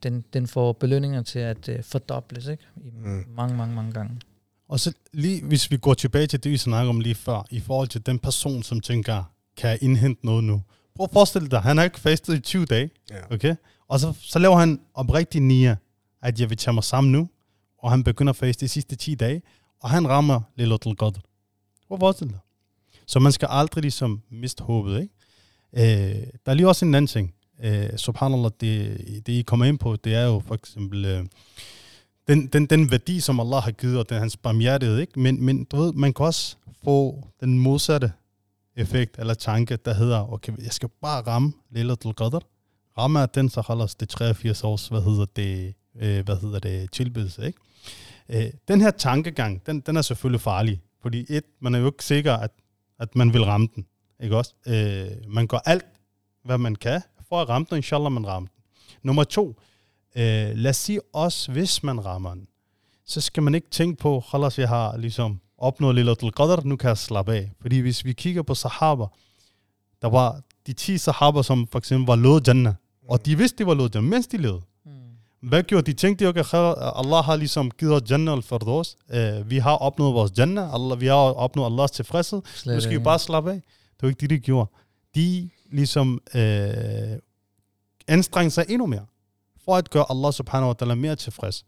S3: den, den får belønninger til at uh, fordobles ikke? I
S2: Mm.
S3: mange, mange, mange gange.
S4: Og så lige, hvis vi går tilbage til det, vi snakkede om lige før, i forhold til den person, som tænker, kan jeg indhente noget nu? Prøv at forestille dig, han har ikke fastet i 20 dage,
S2: Ja.
S4: okay? Og så, så laver han oprigtig nia, at jeg vil tage mig sammen nu, og han begynder at faste de sidste 10 dage, og han rammer Lilatul Qadr. Hvor var det. Så man skal aldrig ligesom miste håbet, ikke? Øh, der er lige også en anden ting. Øh, subhanallah, det, det I kommer ind på, det er jo for eksempel øh, den, den, den værdi, som Allah har givet, og den hans barmhjertighed, ikke? Men, men du ved, man kan også få den modsatte effekt eller tanke, der hedder, okay, jeg skal bare ramme Lilatul Qadr. Ramme er den, så holder det 83 års, hvad hedder det, øh, hvad hedder det, tilbedelse, ikke? Øh, den her tankegang, den, den er selvfølgelig farlig, fordi et, man er jo ikke sikker, at, at man vil ramme den, ikke også? Øh, man gør alt, hvad man kan, for at ramme den, inshallah man rammer den. Nummer to, øh, lad os sige også, hvis man rammer den, så skal man ikke tænke på, khalas, jeg har ligesom opnået Lilatul Qadr, nu kan jeg slappe af. Fordi hvis vi kigger på sahaba, der var de 10 sahaba, som for eksempel var lovet Jannah, og de vidste, de var lovet Jannah, mens de levede.
S3: Mm.
S4: Hvad gjorde de? Tænkte de, okay, Allah har ligesom givet os Jannah al-Firdaus. Uh, vi har opnået vores Jannah, Allah, vi har opnået Allahs tilfredshed,
S3: Slet
S4: nu skal vi bare slappe af. Det var ikke det, de gjorde. De ligesom øh, anstrengte sig endnu mere, for at gøre Allah subhanahu wa ta'ala mere tilfreds.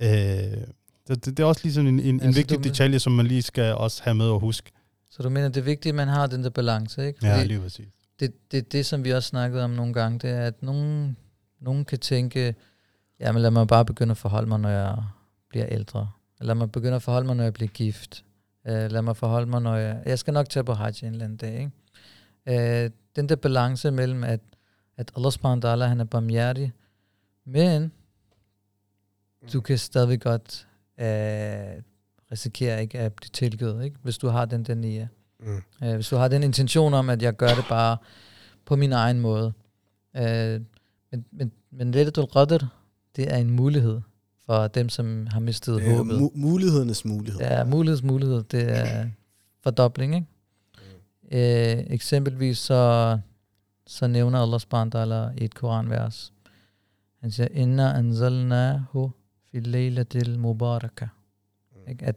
S4: Øh, det, det, det er også ligesom en, en, en
S3: Altså,
S4: vigtig
S3: du-
S4: detalje, som man lige skal også have med at huske.
S3: Så du mener, det er vigtigt, at man har den der balance, ikke?
S4: Ja,
S3: Fordi
S4: lige præcis.
S3: det, det, det, som vi også snakkede om nogle gange, det er, at nogen, nogen kan tænke, jamen lad mig bare begynde at forholde mig, når jeg bliver ældre. Lad mig begynde at forholde mig, når jeg bliver gift. Uh, lad mig forholde mig, når jeg... Jeg skal nok tage på hajj en eller anden dag, ikke? Uh, den der balance mellem, at, at Allah subhanahu wa ta'ala, han er barmhjertig, men du kan stadigvæk godt uh, risikere ikke at blive tilgivet, ikke? Hvis du har den der nia.
S2: Mm.
S3: Øh, hvis du har den intention om, at jeg gør det bare på min egen måde. Øh, men men, men Lailatul Qadr, det er en mulighed for dem, som har mistet
S2: er
S3: håbet.
S2: mu- mulighedernes mulighed.
S3: Er muligheds mulighed. Det er fordobling, ikke? Øh, eksempelvis så, så nævner Allah subhanahu i et koranvers. Han siger, Inna anzalnahu fi laylatil mubaraka. Ikke? At,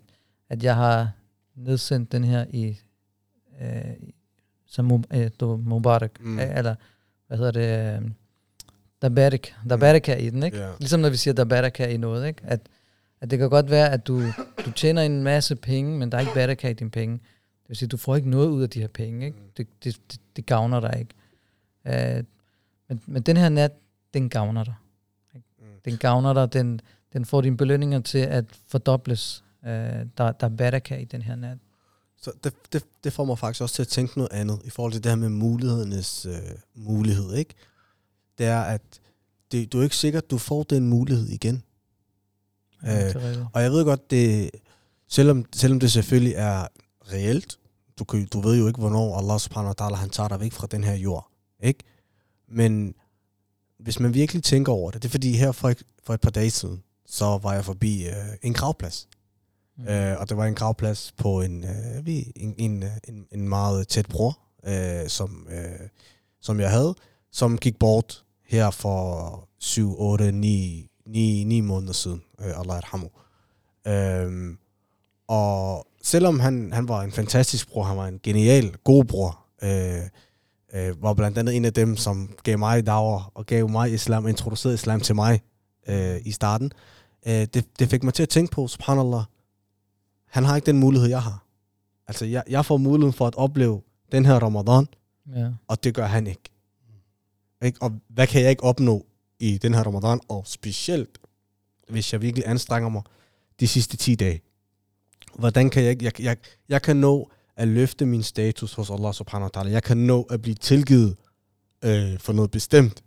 S3: at jeg har nedsendt den her i øh, som øh, du, Mubarak,
S2: Mm.
S3: mm. eller hvad hedder det, øh, der barik, der baraka i den, ikke?
S2: Ja.
S3: Ligesom når vi siger, der baraka i noget, ikke? At, at det kan godt være, at du, du tjener en masse penge, men der er ikke baraka i dine penge. Det vil sige, du får ikke noget ud af de her penge, ikke? Det, det, det, det gavner dig ikke. Uh, men, men den her nat, den gavner dig. Ikke?
S2: Mm.
S3: Den gavner dig, den, den får dine belønninger til at fordobles. Uh, der, der er i den her nat.
S2: Så det, det, det får mig faktisk også til at tænke noget andet i forhold til det her med mulighedernes øh, mulighed, ikke? Det er, at det, du er ikke sikker, at du får den mulighed igen.
S3: Ja,
S2: Øh. Og jeg ved godt, det, selvom, selvom det selvfølgelig er reelt, du, kan, du ved jo ikke, hvornår Allah subhanahu wa ta'ala, han tager dig væk fra den her jord. Ikke? Men hvis man virkelig tænker over det, det er fordi her for et, for et par dage siden, så var jeg forbi øh, en gravplads.
S3: Mm.
S2: Øh, og det var en gravplads på en, øh, vi- en, en, en, en meget tæt bror, øh, som, øh, som jeg havde, som gik bort her for 7, 8, 9, 9, 9 måneder siden. Øh, Allah arhamu. Øhm, og selvom han, han var en fantastisk bror, han var en genial, god bror, øh, øh, var blandt andet en af dem, som gav mig dager og gav mig islam, introducerede islam til mig øh, i starten. Øh, det, det fik mig til at tænke på, subhanallah, han har ikke den mulighed, jeg har. Altså, jeg, jeg får muligheden for at opleve den her ramadan,
S3: Ja.
S2: og det gør han ikke. Ikke? Og hvad kan jeg ikke opnå i den her ramadan, og specielt, hvis jeg virkelig anstrenger mig de sidste 10 dage. Hvordan kan jeg, jeg, jeg, jeg kan nå at løfte min status hos Allah subhanahu wa ta'ala. Jeg kan nå at blive tilgivet øh, for noget bestemt.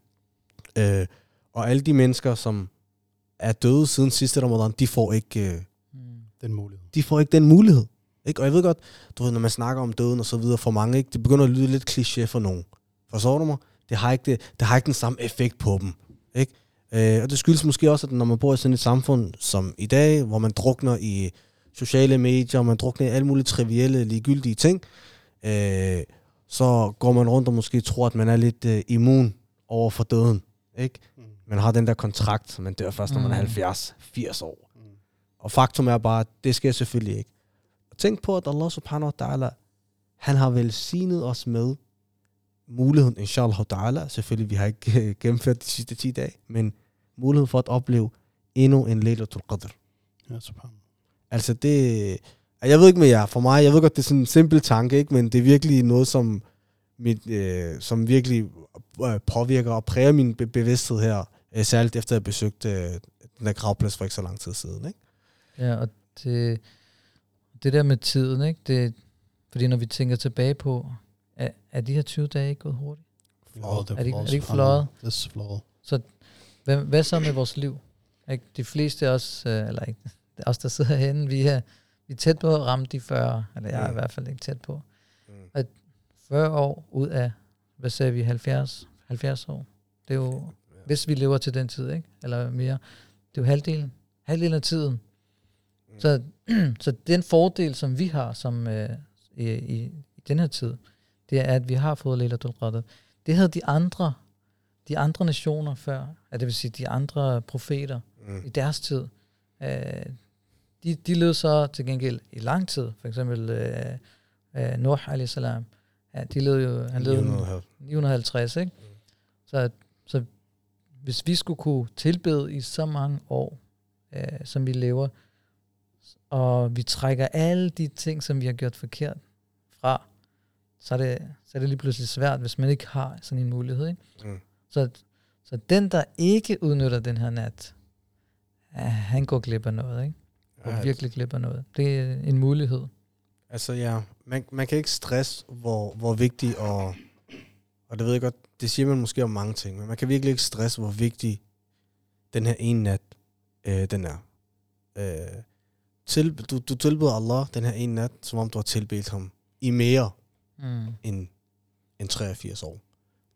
S2: Øh, og alle de mennesker, som er døde siden sidste ramadan, de får ikke, øh,
S3: Mm.
S4: Den mulighed.
S2: de får ikke den mulighed. Ikke? Og jeg ved godt, du ved, når man snakker om døden og så videre for mange, ikke? det begynder at lyde lidt kliché for nogen. Forstår du mig? Det har ikke, det, det har ikke den samme effekt på dem. Ikke? Øh, og det skyldes måske også, at når man bor i sådan et samfund som i dag, hvor man drukner i sociale medier, man drukner i alle mulige trivielle, ligegyldige ting, øh, så går man rundt og måske tror, at man er lidt øh, immun over for døden. Ikke?
S4: Mm.
S2: Man har den der kontrakt, man dør først, når man er
S3: Mm.
S2: 70, 80 år.
S4: Mm.
S2: Og faktum er bare, at det sker selvfølgelig ikke. Tænk på, at Allah subhanahu wa ta'ala, han har velsignet os med muligheden, inshallah ta'ala, selvfølgelig, vi har ikke øh, gennemført de sidste 10 dage, men muligheden for at opleve endnu en Laylatul Qadr.
S4: Ja, subhanallah.
S2: Altså det, jeg ved ikke med jer, for mig, jeg ved godt, det er sådan en simpel tanke, ikke? men det er virkelig noget, som, mit, øh, som virkelig øh, påvirker og præger min be- bevidsthed her, øh, særligt efter at jeg besøgte øh, den der gravplads for ikke så lang tid siden. Ikke?
S3: Ja, og det, det der med tiden, ikke? Det, fordi når vi tænker tilbage på, er, er de her 20 dage ikke gået hurtigt?
S4: Fløjet,
S3: Er det ikke- er det ikke
S4: subhanallah. Det er fløjet.
S3: Hvad, hvad så med vores liv? Ikke? De fleste af os, øh, eller ikke, os der sidder herinde, vi er, vi er tæt på at ramme de 40, eller jeg er i
S2: Mm.
S3: hvert fald ikke tæt på.
S2: Mm.
S3: 40 år ud af, hvad sagde vi, 70, 70 år. Det er jo, hvis vi lever til den tid, ikke? eller mere. Det er jo halvdelen, halvdelen af tiden.
S2: Mm.
S3: Så, så den fordel, som vi har som, øh, i, i, i den her tid, det er, at vi har fået Laylatul Qadr. Det havde de andre, de andre nationer før, at det vil sige de andre profeter
S2: Mm.
S3: i deres tid. Øh, de, de levede så til gengæld i lang tid. For eksempel øh, øh, Nuh a.s. Ja, de levede jo, han levede
S2: 950.
S3: 950, ikke?
S2: Mm.
S3: Så, så hvis vi skulle kunne tilbede i så mange år, øh, som vi lever, og vi trækker alle de ting, som vi har gjort forkert fra, så er det, så er det lige pludselig svært, hvis man ikke har sådan en mulighed. Ikke?
S2: Mm.
S3: Så, så den, der ikke udnytter den her nat, ja, han går glip af noget. Ikke? Går
S2: Ja,
S3: virkelig glip af noget. Det er en mulighed.
S2: Altså ja, man, man kan ikke stresse, hvor, hvor vigtig, og, og det ved jeg godt, det siger man måske om mange ting, men man kan virkelig ikke stresse, hvor vigtig den her ene nat, øh, den er. Øh, til, du, du tilbeder Allah den her ene nat, som om du har tilbedt ham i mere
S3: Mm.
S2: end, end 83 år.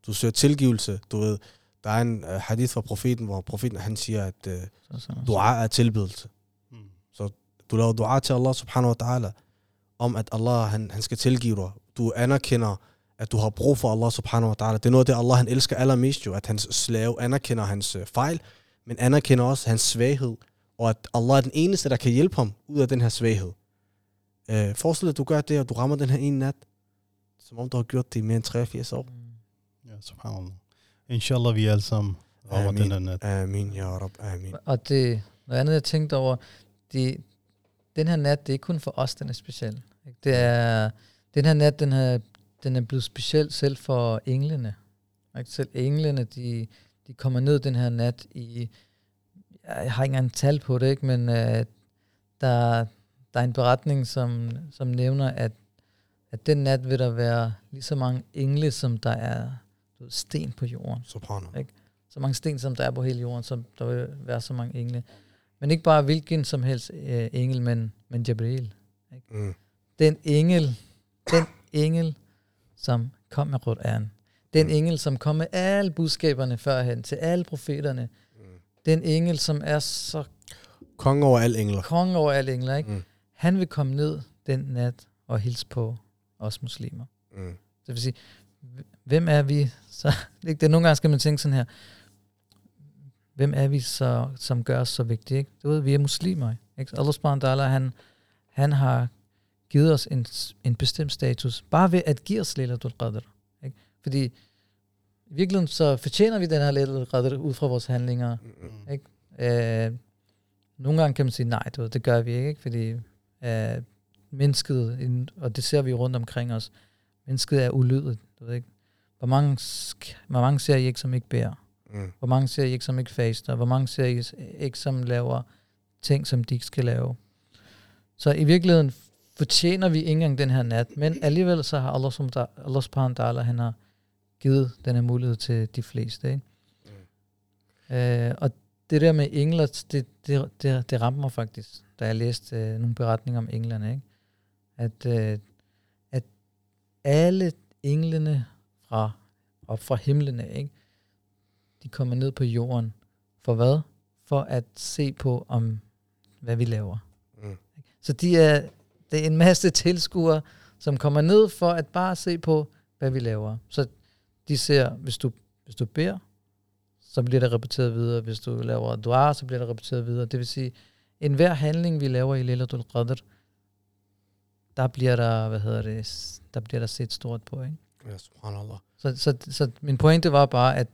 S2: Du søger tilgivelse, du ved, der er en uh, hadith fra profeten, hvor profeten han siger, at uh,
S3: Så, så,
S2: dua er tilbedelse.
S4: Mm.
S2: Du laver dua til Allah subhanahu wa ta'ala, om at Allah han, han skal tilgive dig. Du anerkender, at du har brug for Allah subhanahu wa ta'ala. Det er noget af det, Allah han elsker allermest jo, at hans slave anerkender hans øh, fejl, men anerkender også hans svaghed, og at Allah er den eneste, der kan hjælpe ham ud af den her svaghed. Øh, forestil dig, at du gør det, og du rammer den her ene nat, som om du har gjort det i mere end 83 år.
S4: Ja, subhanallah. Inshallah, vi alle sammen rammer
S2: Amin.
S4: den nat.
S2: Amin, ya Rab, amin.
S3: Og det, noget andet, jeg tænkte over, det, den her nat, det er ikke kun for os, den er speciel. Ikke? Det er, den her nat, den er, den er blevet speciel selv for englene. Ikke? Selv englene, de, de kommer ned den her nat i, jeg har ikke engang tal på det, ikke? men uh, der, der er en beretning, som, som nævner, at, at den nat vil der være lige så mange engle, som der er du ved, sten på jorden
S2: Subhanallah.
S3: så mange sten, som der er på hele jorden, så der vil være så mange engle. Men ikke bare hvilken som helst øh, engel, men, men Jabril.
S2: Mm.
S3: Den engel, den engel, som kom med Qur'an. Den
S2: Mm.
S3: engel, som kom med alle budskaberne førhen, til alle profeterne.
S2: Mm.
S3: Den engel, som er så
S2: Konge over alle engler.
S3: konge over alle engler, ikke?
S2: Mm.
S3: Han vil komme ned den nat og hilse på os muslimer.
S2: Mm.
S3: Det vil sige, hvem er vi så? Det er nogle gange skal man tænke sådan her, hvem er vi så, som gør os så vigtige? Ikke? Du ved, vi er muslimer. Ikke? Allah subhanahu han, han har givet os en, en bestemt status, bare ved at give os Laylatul Qadr. Ikke? Fordi i virkeligheden så fortjener vi den her Laylatul Qadr ud fra vores handlinger. Ikke? Øh, nogle gange kan man sige, nej, du ved, det gør vi ikke, ikke? fordi øh, mennesket, en- og det ser vi rundt omkring os, mennesket er ulydigt. Du ved ikke. Hvor mange, hvor mange ser I ikke, som ikke beder?
S2: Mm.
S3: Hvor mange ser I ikke, som ikke faster? Hvor mange ser I ikke, som laver ting, som de ikke skal lave? Så i virkeligheden fortjener vi ikke engang den her nat, men alligevel så har Allah, som der, Allah subhanahu wa ta'ala, han har givet den her mulighed til de fleste. Ikke? Mm. Øh, og det der med engler, det, det, det, det ramte mig faktisk, da jeg læste øh, nogle beretninger om englerne. Ikke? At, øh, at alle englene fra, op fra himlene, ikke? de kommer ned på jorden. For hvad? For at se på, om hvad vi laver.
S2: Mm.
S3: Så de er, det er en masse tilskuere, som kommer ned for at bare se på, hvad vi laver. Så de ser, hvis du, hvis du beder, så bliver det repeteret videre. Hvis du laver dua, så bliver det repeteret videre. Det vil sige, enhver handling, vi laver i Lailatul Qadr, der bliver der, hvad hedder det, der bliver der set stort på, ikke?
S2: Ja, subhanallah.
S3: Så, så, så min pointe var bare, at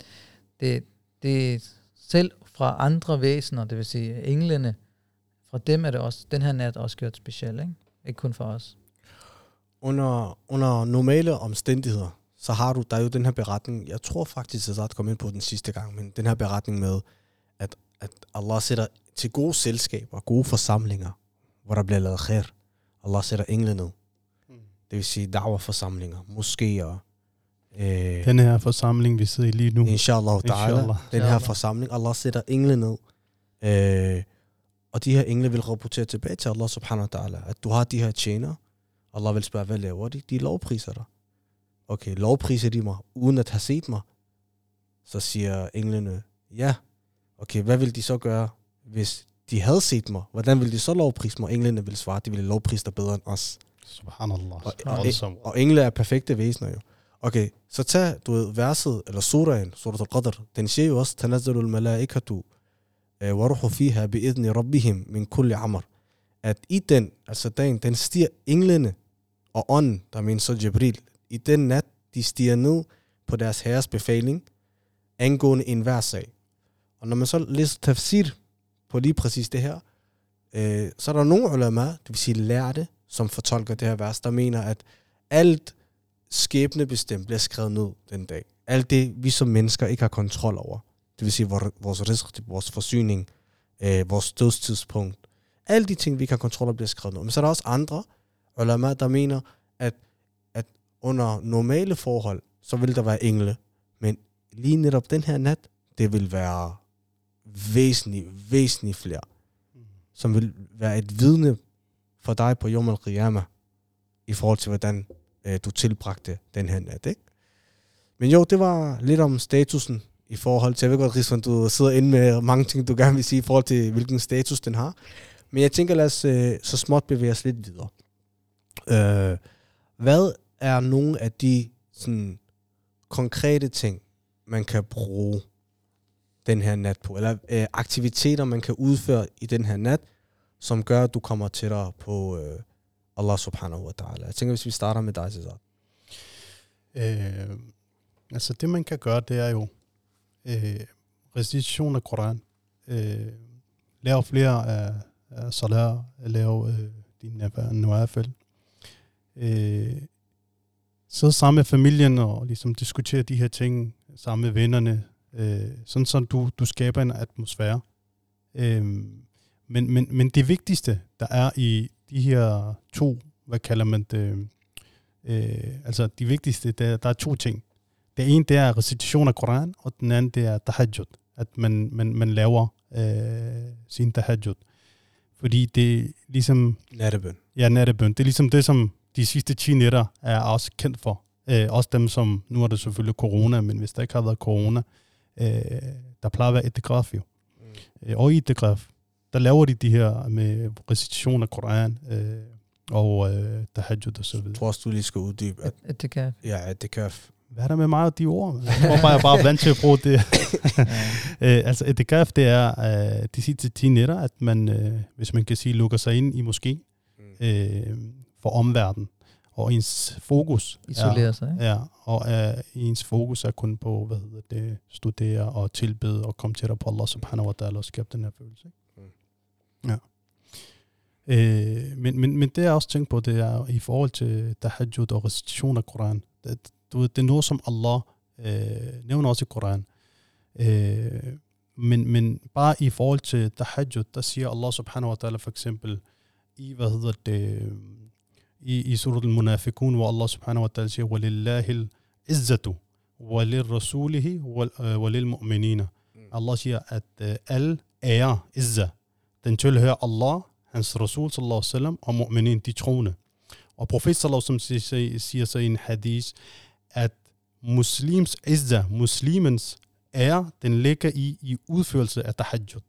S3: det, det selv fra andre væsener, det vil sige englene, fra dem er det også, den her nat også gjort speciel, ikke? Ikke kun for os.
S2: Under, under normale omstændigheder, så har du, der er jo den her beretning, jeg tror faktisk, at jeg kom ind på den sidste gang, men den her beretning med, at, at Allah sætter til gode selskaber, gode forsamlinger, hvor der bliver lavet khair. Allah sætter engle ned. Det vil sige da'wah-forsamlinger, moskéer. Øh,
S4: Den her forsamling, vi sidder i lige nu.
S2: inshallah, ta'ala,
S4: Inshallah.
S2: den her forsamling, Allah sætter engle ned. Øh, og de her engle vil rapportere tilbage til Allah subhanahu wa ta'ala, at du har de her tjenere. Allah vil spørge, hvad laver de? De lovpriser dig. Okay, lovpriser de mig, uden at have set mig? Så siger englene, ja. Okay, hvad vil de så gøre, hvis de havde set mig? Hvordan vil de så lovprise mig? Englene vil svare, de ville lovprise dig bedre end os.
S4: Subhanallah.
S2: Og, og, og engle er perfekte væsener jo. Okay, så tag, du ved, verset, eller suraen, surat al-Qadr, den siger jo også, Tanazzalul malaikatu, øh, waruhu fiha bi'idni rabbihim min kulli amr. At i den, altså dagen, den stiger englene og ånden, der mener så Jibril, i den nat, de stiger ned på deres herres befaling, angående enhver sag. Og når man så læser tafsir på lige præcis det her, øh, så er der nogle ulama, det vil sige lærte, som fortolker det her vers, der mener, at alt skæbnebestemt bliver skrevet ned den dag. Alt det, vi som mennesker ikke har kontrol over. Det vil sige vores risk, vores forsyning, øh, vores dødstidspunkt. Alle de ting, vi ikke har kontrol over, bliver skrevet ned. Men så er der også andre ulama, der mener, at, at under normale forhold, så vil der være engle. Men lige netop den her nat, det vil være væsentligt, væsentligt flere, som vil være et vidne for dig på Yom al i forhold til, hvordan øh, du tilbragte den her nat, ikke? Men jo, det var lidt om statusen i forhold til, jeg ved godt, Rizvan, du sidder inde med mange ting, du gerne vil sige i forhold til, hvilken status den har. Men jeg tænker, lad os øh, så småt bevæge os lidt videre. Øh, hvad er nogle af de sådan, konkrete ting, man kan bruge den her nat på? Eller øh, aktiviteter, man kan udføre i den her nat, som gør, at du kommer tættere på øh, Allah subhanahu wa ta'ala. Jeg tænker, hvis vi starter med dig, Cesar.
S4: Øh, altså det man kan gøre, det er jo øh, recitation af Koran. Øh, lave flere af, af salat, lave øh, din nuafel. Øh, sidde sammen med familien og ligesom diskutere de her ting sammen med vennerne, øh, sådan så du, du skaber en atmosfære. Øh, men, men, men det vigtigste, der er i de her to, hvad kalder man det, øh, altså de vigtigste, der, der er to ting. Det ene, det er recitation af Koran, og den anden, det er tahajjud. At man, man, man laver øh, sin tahajjud. Fordi det er ligesom,
S2: Nattebøn.
S4: ja, nattebøn, det er ligesom det, som de sidste 10 nætter er også kendt for. Øh, også dem, som, nu er det selvfølgelig corona, men hvis der ikke har været corona, der plejer at være etigraf jo.
S2: Mm.
S4: Øh, og i etigraf, der laver de de her med recitation af Koran, øh, og øh, tahajjud og så videre.
S2: Jeg tror også, du lige skal uddybe, at,
S3: kan.
S2: ja, kan...
S4: Hvad er der med mig og de ord? Jeg tror bare, jeg er bare vant til at bruge det. øh, altså, etikaf, det er øh, de sidste 10 nætter, at man, øh, hvis man kan sige, lukker sig ind i måske
S2: Mm.
S4: øh, for omverdenen. Og ens fokus
S3: Isolere sig, ikke?
S4: Ja, og øh, ens fokus er kun på, hvad hedder det, studere og tilbede og komme tættere på Allah subhanahu wa ta'ala og skabe den her følelse. Ikke?
S2: Mm.
S4: Ja. Øh, men, men, men det jeg også tænkt på, det er i forhold til tahajjud og recitation af Koran. Det, du ved, det er noget, som Allah øh, nævner også i Koran. Øh, men, men bare i forhold til tahajjud, der siger Allah subhanahu wa ta'ala for eksempel, i hvad hedder det, يسر المنافقون والله سبحانه وتعالى ولله العزة وللرسوله آه، وللمؤمنين. الله شيء ال أيا عزة. تنشل هي الله عن الرسول صلى الله عليه وسلم ومؤمنين تيتخونه وبروفيس صلى الله عليه وسلم سي سي حديث ات مسلمس عزة مسلمنس أيا تنليك اي
S2: اي
S4: اوفيلس التحجد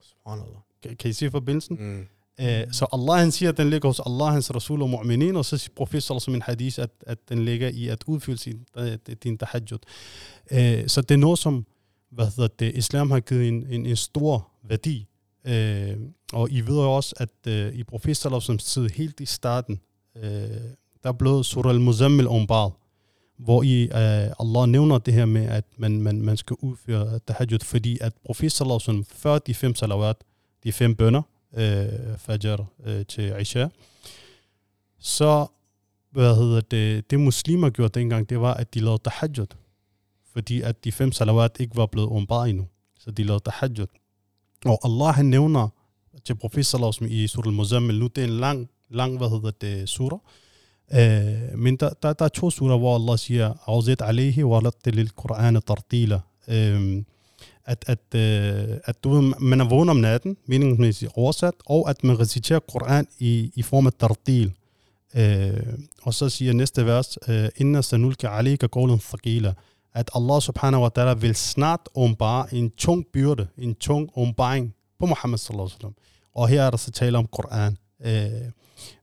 S4: سبحان الله. كيف
S2: بنسن؟
S4: Øh, så Allah han siger, at den ligger hos Allah, hans Rasul og mu'minin, og så siger profet sallallahu min hadith, at, at den ligger i at udfylde sin, øh, din tahajjud. Øh, så det er noget, som hvad hedder det, islam har givet en, en, en stor værdi. Og I ved jo også, at øh, i profet tid, helt i starten, der blev surah al-Muzammil ombart, hvor i Allah nævner det her med, at man, man, man skal udføre tahajjud, fordi at profet før de fem salawat, de fem bønder, fajr øh, til Isha, så hvad hedder det, det muslimer gjorde dengang, det var, at de lavede tahajjud fordi at de fem salawat ikke var blevet åbenbart endnu. Så de lavede tahajjud. Og Allah han nævner til profet sallallahu i surah al-Muzammil, nu det er en lang, lang, hvad hedder det, surah, Uh, men der, der, der er to surah, hvor Allah siger, Auzit alihi wa lil Qur'an tartila. Uh, at, at, øh, at du, man er vågen om natten, meningsmæssigt oversat, og at man reciterer Qur'an i, i form af tartil. Øh, og så siger næste vers, øh, Inna sanulka alika qawlan thaqila at Allah subhanahu wa ta'ala vil snart åbenbare en tung byrde, en tung åbenbaring på Muhammad sallallahu alaihi wasallam. Og her er der så tale om Koran. Øh,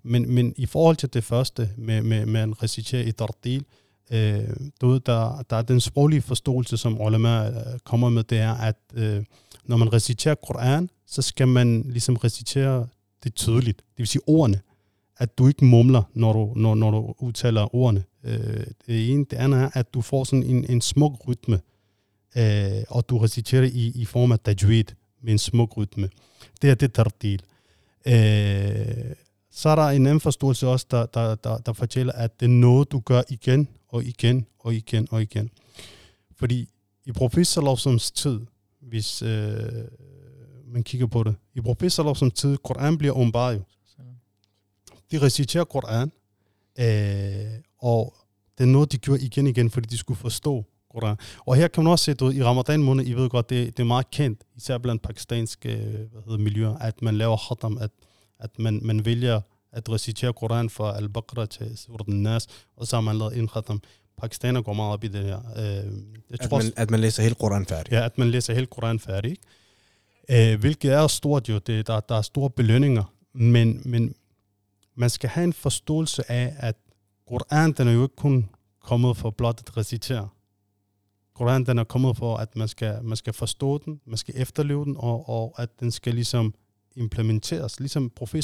S4: men, men i forhold til det første, med, med, med en recitere i tartil, øh, du der, der er den sproglige forståelse, som ulema øh, kommer med, det er, at øh, når man reciterer Koran, så skal man ligesom recitere det tydeligt. Det vil sige ordene. At du ikke mumler, når du, når, når du udtaler ordene. Øh, det ene. Det andet er, at du får sådan en, en smuk rytme, øh, og du reciterer i, i form af tajwid med en smuk rytme. Det er det tartil. Øh, så er der en anden forståelse også, der, der, der, der fortæller, at det er noget, du gør igen og igen og igen og igen. Fordi i professorlovsens tid, hvis øh, man kigger på det, i professorlovsens tid, Koran bliver åbenbart De reciterer Koran, øh, og det er noget, de gjorde igen og igen, fordi de skulle forstå Koran. Og her kan man også se, at i ramadan måned, I ved godt, det, det er meget kendt, især blandt pakistanske øh, hvad hedder, miljøer, at man laver khatam, at, at man, man vælger at recitere Koran fra Al-Baqarah til Surat Nas, og så har man lavet en khatam. Pakistaner går meget op i det her. Øh, jeg
S2: at, tror, man, at man læser hele Koran færdig.
S4: Ja, at man læser hele Koran færdig. Øh, hvilket er stort jo, det, der, der er store belønninger, men, men man skal have en forståelse af, at Koran, den er jo ikke kun kommet for blot at recitere. Koran, den er kommet for, at man skal, man skal forstå den, man skal efterleve den, og, og at den skal ligesom implementeres, ligesom profet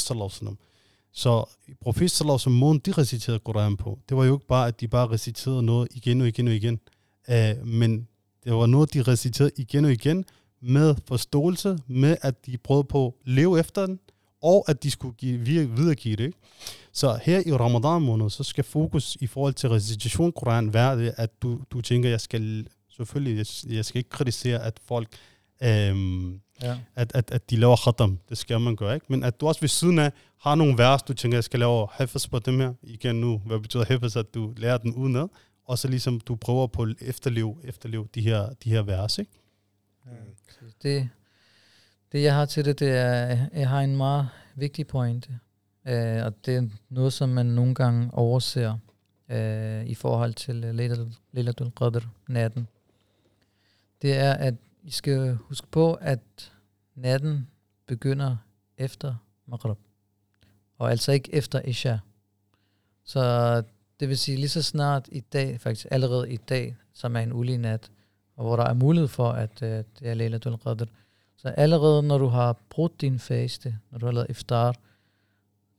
S4: Så profet måden de reciterede Koranen på, det var jo ikke bare, at de bare reciterede noget igen og igen og igen, uh, men det var noget, de reciterede igen og igen, med forståelse, med at de prøvede på at leve efter den, og at de skulle give, videregive det. Ikke? Så her i Ramadan måned, så skal fokus i forhold til recitation Koran være det, at du, du tænker, jeg skal selvfølgelig, jeg, jeg skal ikke kritisere, at folk, øhm, ja. at, at, at de laver khatam. Det skal man gøre, ikke? Men at du også ved siden af har nogle vers, du tænker, jeg skal lave hafaz på dem her. Igen nu, hvad betyder hafaz, at du lærer den udenad, og så ligesom du prøver på at efterleve, efterleve de her, de her vers, ikke?
S3: Ja. Det, det jeg har til det, det er, jeg har en meget vigtig pointe. Uh, og det er noget, som man nogle gange overser uh, i forhold til Laylatul Qadr natten. Det er, at i skal huske på, at natten begynder efter Maghrib. Og altså ikke efter Isha. Så det vil sige lige så snart i dag, faktisk allerede i dag, som er en ulig nat, og hvor der er mulighed for, at uh, det er Laylatul Qadr, så allerede når du har brudt din faste, når du har lavet iftar,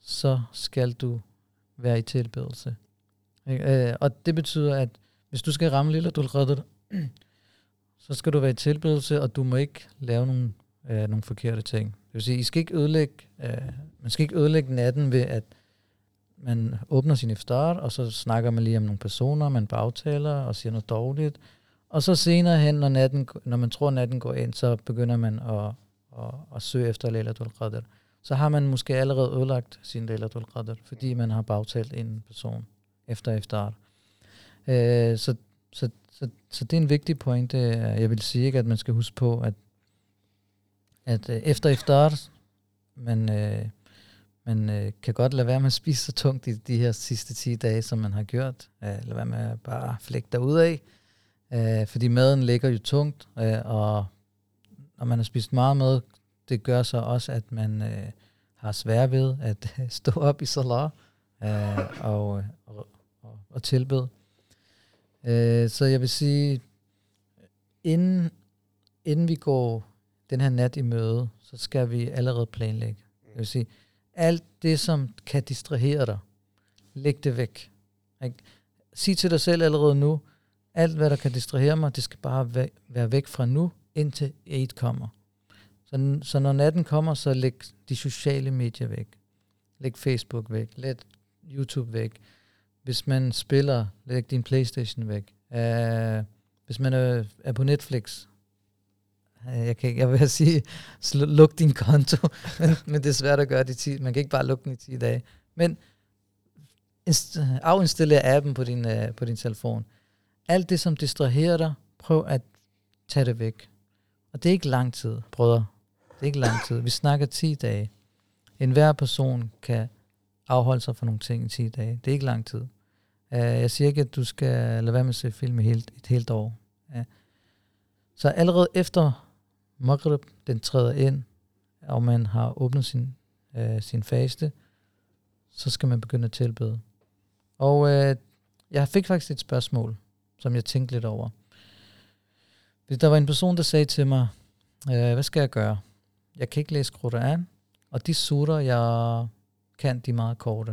S3: så skal du være i tilbedelse. Øh, og det betyder, at hvis du skal ramme lille Qadr, så skal du være i tilbedelse, og du må ikke lave nogle, øh, nogle forkerte ting. Det vil sige, I skal ikke ødelægge, øh, man skal ikke ødelægge natten ved, at man åbner sin iftar, og så snakker man lige om nogle personer, man bagtaler og siger noget dårligt, Og så senere hen, når, natten, når man tror, natten går ind, så begynder man at, at, at søge efter Laylatul Qadr. Så har man måske allerede ødelagt sin Laylatul Qadr, fordi man har bagtalt en person efter iftar. Øh, så, så, så, så det er en vigtig pointe. Øh, jeg vil sige ikke, at man skal huske på, at, at øh, efter efterart, man, øh, man øh, kan godt lade være med at spise så tungt i de her sidste 10 dage, som man har gjort. Øh, lade være med at bare flække derud af. Øh, fordi maden ligger jo tungt, øh, og når man har spist meget mad, det gør så også, at man øh, har svært ved at stå op i salat øh, og, og, og, og tilbede. Øh, så jeg vil sige, inden, inden vi går den her nat i møde, så skal vi allerede planlægge. Jeg vil sige, alt det, som kan distrahere dig, læg det væk. Ikke? Sig til dig selv allerede nu, alt hvad der kan distrahere mig, det skal bare være væk fra nu, indtil 8 kommer. Så, så når natten kommer, så læg de sociale medier væk. Læg Facebook væk. Læg YouTube væk. Hvis man spiller, læg din Playstation væk. Uh, hvis man er, er på Netflix, uh, jeg, kan, jeg vil sige, luk din konto, men, men det er svært at gøre det i 10, man kan ikke bare lukke den i 10 dage. Men afinstallere appen på din, uh, på din telefon. Alt det, som distraherer dig, prøv at tage det væk. Og det er ikke lang tid, brødre. Det er ikke lang tid. Vi snakker 10 dage. En hver person kan afholde sig fra nogle ting i 10 dage. Det er ikke lang tid. Uh, jeg siger ikke, at du skal lade være med at se film i helt, et helt år. Uh, så allerede efter Maghrib, den træder ind, og man har åbnet sin, uh, sin faste, så skal man begynde at tilbede. Og uh, jeg fik faktisk et spørgsmål, som jeg tænkte lidt over. Hvis der var en person, der sagde til mig, øh, hvad skal jeg gøre? Jeg kan ikke læse Quran, og de sutter, jeg kan, de er meget korte.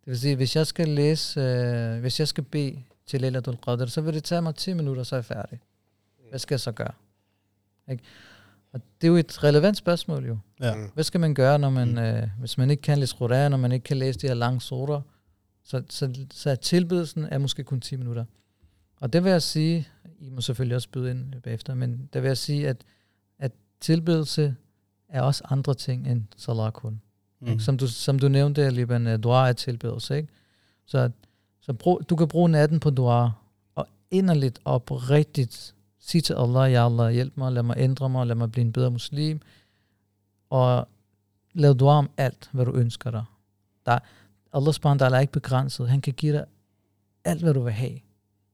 S3: Det vil sige, hvis jeg skal læse, øh, hvis jeg skal bede til Lailatul Qadr, så vil det tage mig 10 minutter, så er jeg færdig. Hvad skal jeg så gøre? Ikke? Og det er jo et relevant spørgsmål jo.
S4: Ja.
S3: Hvad skal man gøre, når man, øh, hvis man ikke kan læse Koran, når man ikke kan læse de her lange sutter? Så, så, så tilbedelsen er måske kun 10 minutter. Og det vil jeg sige, I må selvfølgelig også byde ind bagefter, men der vil jeg sige, at, at tilbedelse er også andre ting end salat kun. Mm. Som, du, som du nævnte, Liban, dua er tilbedelse. Ikke? Så, så brug, du kan bruge natten på dua, og inderligt og oprigtigt sige til Allah, ja Allah, hjælp mig, lad mig ændre mig, lad mig blive en bedre muslim, og lav dua om alt, hvad du ønsker dig. Der, Allah subhanahu er ikke begrænset. Han kan give dig alt, hvad du vil have.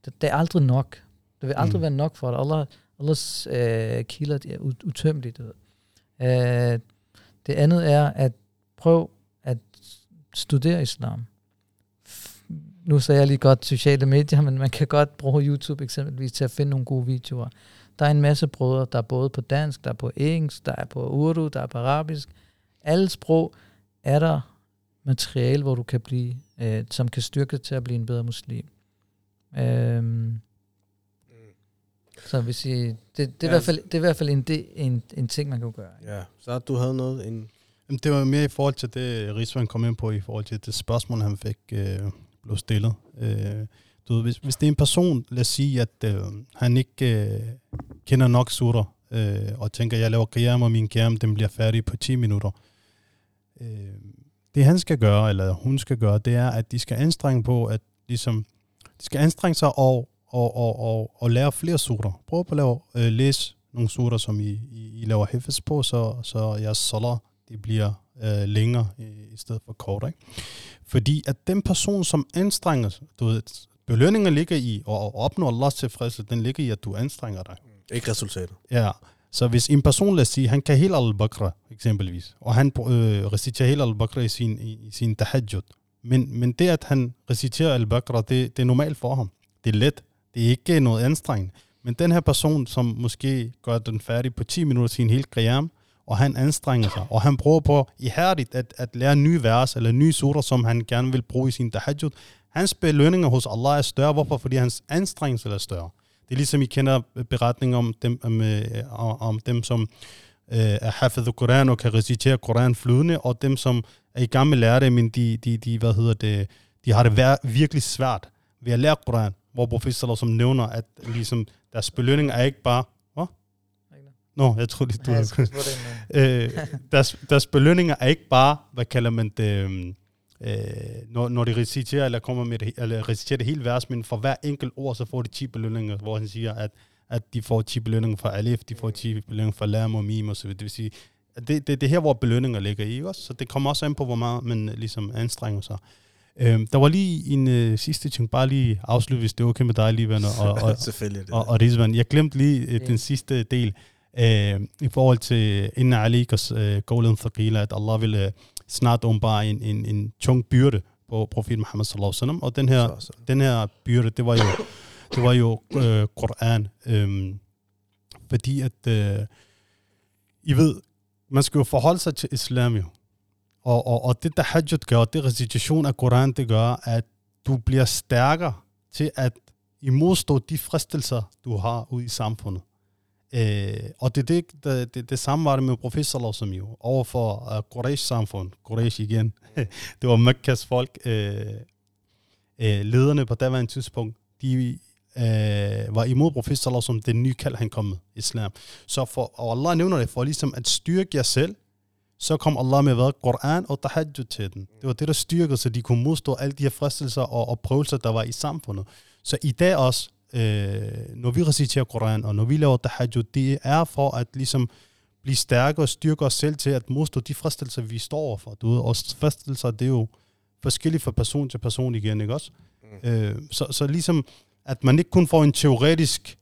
S3: Det, det er aldrig nok. Det vil aldrig mm. være nok for dig. Allah, Allahs øh, kilder er utømmeligt. Øh, det andet er at prøv at studere islam. Nu sagde jeg lige godt sociale medier, men man kan godt bruge YouTube eksempelvis til at finde nogle gode videoer. Der er en masse brødre, der er både på dansk, der er på engelsk, der er på urdu, der er på arabisk. Alle sprog er der materiale, hvor du kan blive, øh, som kan styrke dig til at blive en bedre muslim. Øhm, så hvis sige, det, det, er ja. i hvert fald, det er i hvert fald en, en, en ting, man kan gøre.
S2: Ja, så du havde noget, en...
S4: Jamen, det var mere i forhold til det, Rigsvand kom ind på, i forhold til det spørgsmål, han fik øh, blev stillet. Øh, du ved, hvis, hvis det er en person, lad os sige, at øh, han ikke øh, kender nok sutter, øh, og tænker, jeg laver qiyam, og min kærm, den bliver færdig på 10 minutter. Øh, det han skal gøre, eller hun skal gøre, det er, at de skal anstrenge på, at ligesom de skal anstrenge sig og, og, og, og, og lære flere sutter. Prøv at lave, øh, læse nogle sutter, som I, I, I laver hæfes på, så, så jeres salat det bliver øh, længere i, i stedet for kort. Ikke? Fordi at den person, som anstrenger sig, du ved, belønningen ligger i, og at opnå Allahs tilfredshed, den ligger i, at du anstrenger dig.
S2: Ikke resultatet.
S4: Ja, så hvis en person, lad os sige, han kan helt al-Baqarah eksempelvis, og han øh, reciterer helt al-Baqarah i sin, i, i sin tahajjud, men, men det, at han reciterer al-Baqarah, det, det er normalt for ham. Det er let. Det er ikke noget anstrengende. Men den her person, som måske gør den færdig på 10 minutter sin helt qiyam, og han anstrenger sig, og han prøver på ihærdigt at, at lære nye vers, eller nye surer, som han gerne vil bruge i sin tahajjud. Hans belønninger hos Allah er større. Hvorfor? Fordi hans anstrengelse er større. Det er ligesom, I kender beretninger om dem, om, øh, om dem som øh, er hafid Koran og kan recitere Koran flydende, og dem, som er i gang med at lære det, men de, de, de, hvad hedder det, de har det vær, virkelig svært ved at lære Koran, hvor professor som nævner, at ligesom deres belønning er ikke bare... Nå, jeg tror lige, du
S3: dig, men-
S4: øh, deres, deres belønninger er ikke bare, hvad kalder man det, øhm, øh, når, når de reciterer, eller kommer med det, eller reciterer det hele vers, men for hver enkelt ord, så får de 10 belønninger, hvor han siger, at, at de får 10 belønninger for alif, de får 10 belønninger for lam og mim og så videre. Det vil sige, det, det, det er her, hvor belønninger ligger i, også? Så det kommer også an på, hvor meget man øh, ligesom anstrenger sig. Øhm, der var lige en øh, sidste ting, bare lige afslutte, hvis det er okay med dig, lige venner, og, og,
S2: Selvfølgelig det
S4: og, og Rizvan, jeg glemte lige øh, den sidste del øh, i forhold til Inna Alikas øh, Golan Thaqila, at Allah ville øh, snart åbenbare en, en, en tung byrde på profet Muhammad sallallahu alaihi wasallam, og den her, den her byrde, det var jo, det var jo øh, Koran, øh, fordi at, øh, I ved, man skal jo forholde sig til islam jo, og, og, og det tahajjud gør, og det recitation af Koran, det gør, at du bliver stærkere til at imodstå de fristelser, du har ude i samfundet. Øh, og det, det, det, det, det samme var det med professor som jo, overfor øh, uh, Quraysh-samfund, Quraysh igen, det var Mekkas folk, øh, øh, lederne på daværende tidspunkt, de øh, var imod professor som den nye kald, han kom med, islam. Så for, og Allah nævner det for ligesom at styrke jer selv, så kom Allah med hvad? Koran og tahajjud til den. Det var det, der styrkede, så de kunne modstå alle de her fristelser og, og prøvelser, der var i samfundet. Så i dag også, øh, når vi reciterer Koran, og når vi laver tahajjud, det er for at ligesom blive stærke og styrke os selv til at modstå de fristelser, vi står overfor. Du ved, og fristelser, det er jo forskelligt fra person til person igen, ikke også? Mm. Øh, så, så ligesom, at man ikke kun får en teoretisk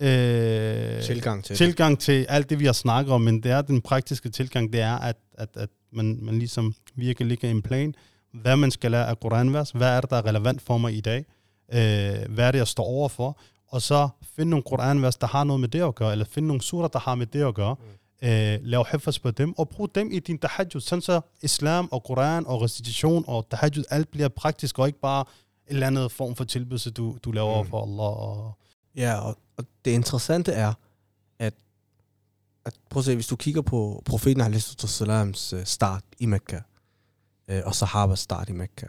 S4: øh,
S2: Tilgang til det.
S4: tilgang til alt det, vi har snakket om, men det er den praktiske tilgang, det er, at, at, at man, man ligesom virkelig ligger en plan, hvad man skal lære af Koranvers, hvad er det, der er relevant for mig i dag, øh, hvad er det, jeg står overfor, og så finde nogle Koranvers, der har noget med det at gøre, eller finde nogle surer, der har med det at gøre, mm. øh, lav hifas på dem, og brug dem i din tahajjud, sådan så islam og Koran og recitation og tahajjud, alt bliver praktisk, og ikke bare en eller anden form for tilbydelse, du, du laver
S2: Mm.
S4: for Allah. Og,
S2: Ja, og, og det interessante er, at, at prøv at se, hvis du kigger på profeten Al-Salams start i Mekka, øh, og Sahabas start i Mekka,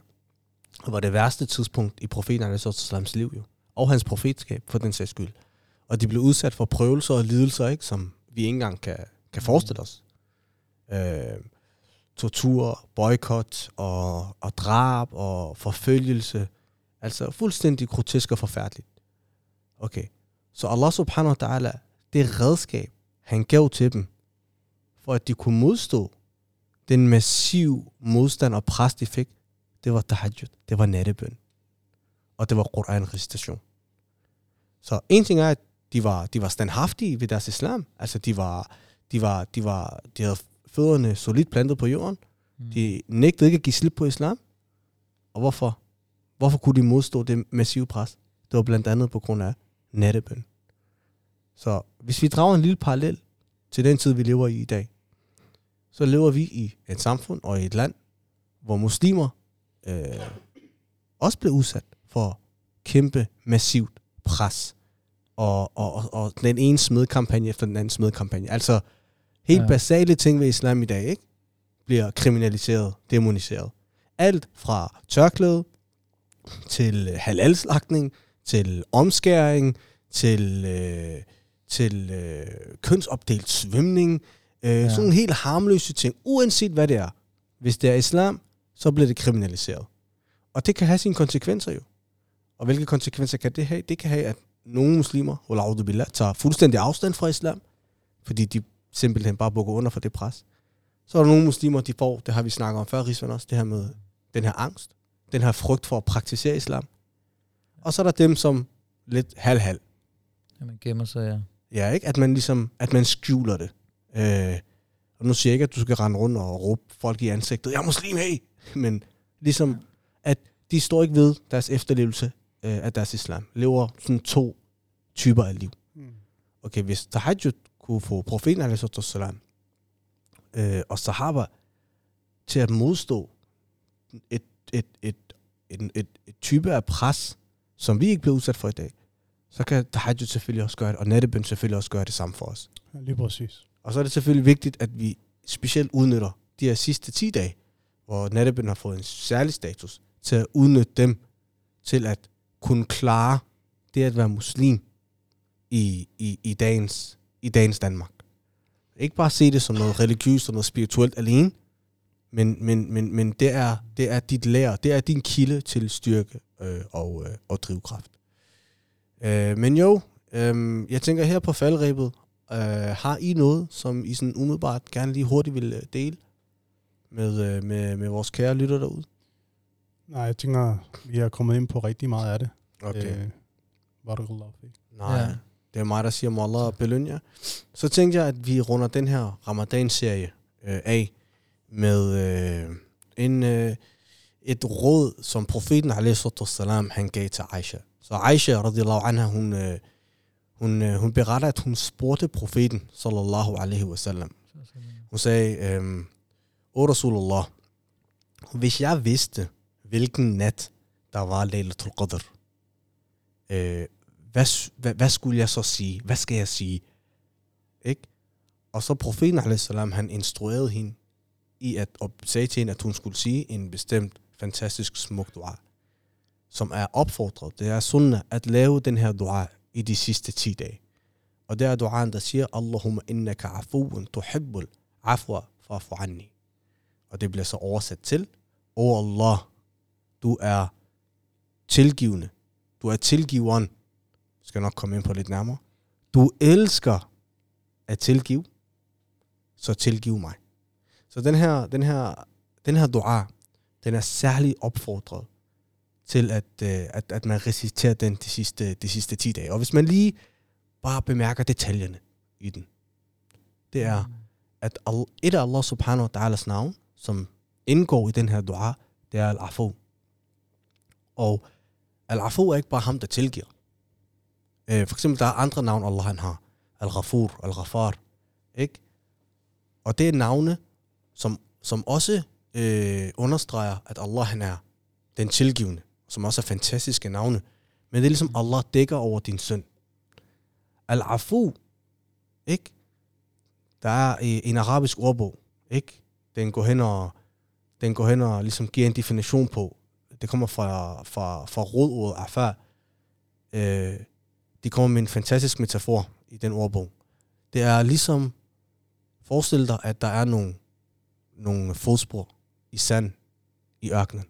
S2: var det værste tidspunkt i profeten Al-Salams liv jo, og hans profetskab for den sags skyld. Og de blev udsat for prøvelser og lidelser, ikke, som vi ikke engang kan, kan forestille os. Øh, tortur, boykot og, og drab og forfølgelse. Altså fuldstændig grotesk og forfærdeligt. Okay. Så Allah subhanahu wa ta'ala, det redskab, han gav til dem, for at de kunne modstå den massiv modstand og pres, de fik, det var tahajjud, det var nattebøn. Og det var Quran-recitation. Så en ting er, at de var, de var standhaftige ved deres islam. Altså, de var, de var, de var, de havde fødderne solidt plantet på jorden.
S3: Mm.
S2: De nægtede ikke at give slip på islam. Og hvorfor? Hvorfor kunne de modstå det massive pres? Det var blandt andet på grund af nattebøn. Så hvis vi drager en lille parallel til den tid, vi lever i i dag, så lever vi i et samfund og i et land, hvor muslimer øh, også bliver udsat for kæmpe, massivt pres. Og, og, og, og den ene smedkampagne efter den anden smedkampagne. Altså helt
S3: Ja.
S2: basale ting ved islam i dag, ikke? Bliver kriminaliseret, demoniseret. Alt fra tørklæde til halalslagtning, til omskæring, til, øh, til øh, kønsopdelt svømning. Øh,
S3: ja.
S2: Sådan nogle helt harmløse ting, uanset hvad det er. Hvis det er islam, så bliver det kriminaliseret. Og det kan have sine konsekvenser jo. Og hvilke konsekvenser kan det have? Det kan have, at nogle muslimer, billah, tager fuldstændig afstand fra islam, fordi de simpelthen bare bukker under for det pres. Så er der nogle muslimer, de får, det har vi snakket om før, Rigsvand også, det her med den her angst, den her frygt for at praktisere islam. Og så er der dem, som lidt halv-halv.
S3: Ja, man gemmer sig, ja.
S2: Ja, ikke? At man ligesom, at man skjuler det. Øh, og nu siger jeg ikke, at du skal rende rundt og råbe folk i ansigtet, jeg er muslim, hey! Men ligesom, at de står ikke ved deres efterlevelse øh, af deres islam. Lever sådan to typer af liv. Okay, hvis tahajjud kunne få profeten alaihi øh, og sahaba til at modstå et, et, et, et, et, et type af pres, som vi ikke bliver udsat for i dag, så kan tahajjud selvfølgelig også gøre det, og nattebøn selvfølgelig også gøre det samme for os.
S4: Ja, lige præcis.
S2: Og så er det selvfølgelig vigtigt, at vi specielt udnytter de her sidste 10 dage, hvor nattebøn har fået en særlig status, til at udnytte dem til at kunne klare det at være muslim i, i, i, dagens, i dagens Danmark. Ikke bare se det som noget religiøst og noget spirituelt alene, men, men, men, men det, er, det er dit lærer, det er din kilde til styrke øh, og, øh, og drivkraft. Øh, men jo, øh, jeg tænker her på faldrebet, øh, har I noget, som I sådan umiddelbart gerne lige hurtigt vil øh, dele med, øh, med, med vores kære lytter derude?
S4: Nej, jeg tænker, vi er kommet ind på rigtig meget af det.
S2: Okay.
S4: Øh, Barakallahu fik.
S2: Nej,
S3: Ja.
S2: det er mig, der siger, Allah belønne jer. Så tænkte jeg, at vi runder den her Ramadan-serie øh, af med øh, en, øh, et råd, som profeten salam, han gav til Aisha. Så Aisha, radiallahu anha, hun, øh, hun, øh, hun beretter, at hun spurgte profeten, sallallahu alaihi wasallam. Hun sagde, øh, O Rasulullah, hvis jeg vidste, hvilken nat der var Laylatul Qadr, øh, hvad, hvad, hvad skulle jeg så sige? Hvad skal jeg sige? Ikke? Og så profeten, salam, han instruerede hende i at, og sagde til hende, at hun skulle sige en bestemt fantastisk smuk dua, som er opfordret. Det er sunnah at lave den her dua i de sidste 10 dage. Og det er duaen, der siger, Allahumma innaka afuun tuhibbul afwa fa'fu anni. Og det bliver så oversat til, O Allah, du er tilgivende. Du er tilgiveren. Jeg skal nok komme ind på lidt nærmere. Du elsker at tilgive, så tilgiv mig. Så den her, den her, den her dua, den er særlig opfordret til, at, øh, at, at man reciterer den de sidste, de sidste 10 dage. Og hvis man lige bare bemærker detaljerne i den, det er, at al- et af Allah subhanahu wa ta'alas navn, som indgår i den her dua, det er al-afu. Og al-afu er ikke bare ham, der tilgiver. Øh, for eksempel, der er andre navn, Allah han har. Al-Ghafur, Al-Ghafar. Ikke? Og det er navne, som, som også øh, understreger, at Allah han er den tilgivende, som også er fantastiske navne. Men det er ligesom, Allah dækker over din synd. Al-Afu, ikke? Der er øh, en arabisk ordbog, ikke? Den går hen og, den går hen og ligesom giver en definition på. Det kommer fra, fra, fra rodordet afar. Øh, de kommer med en fantastisk metafor i den ordbog. Det er ligesom, forestil dig, at der er nogle, nogle fodspor i sand i ørkenen.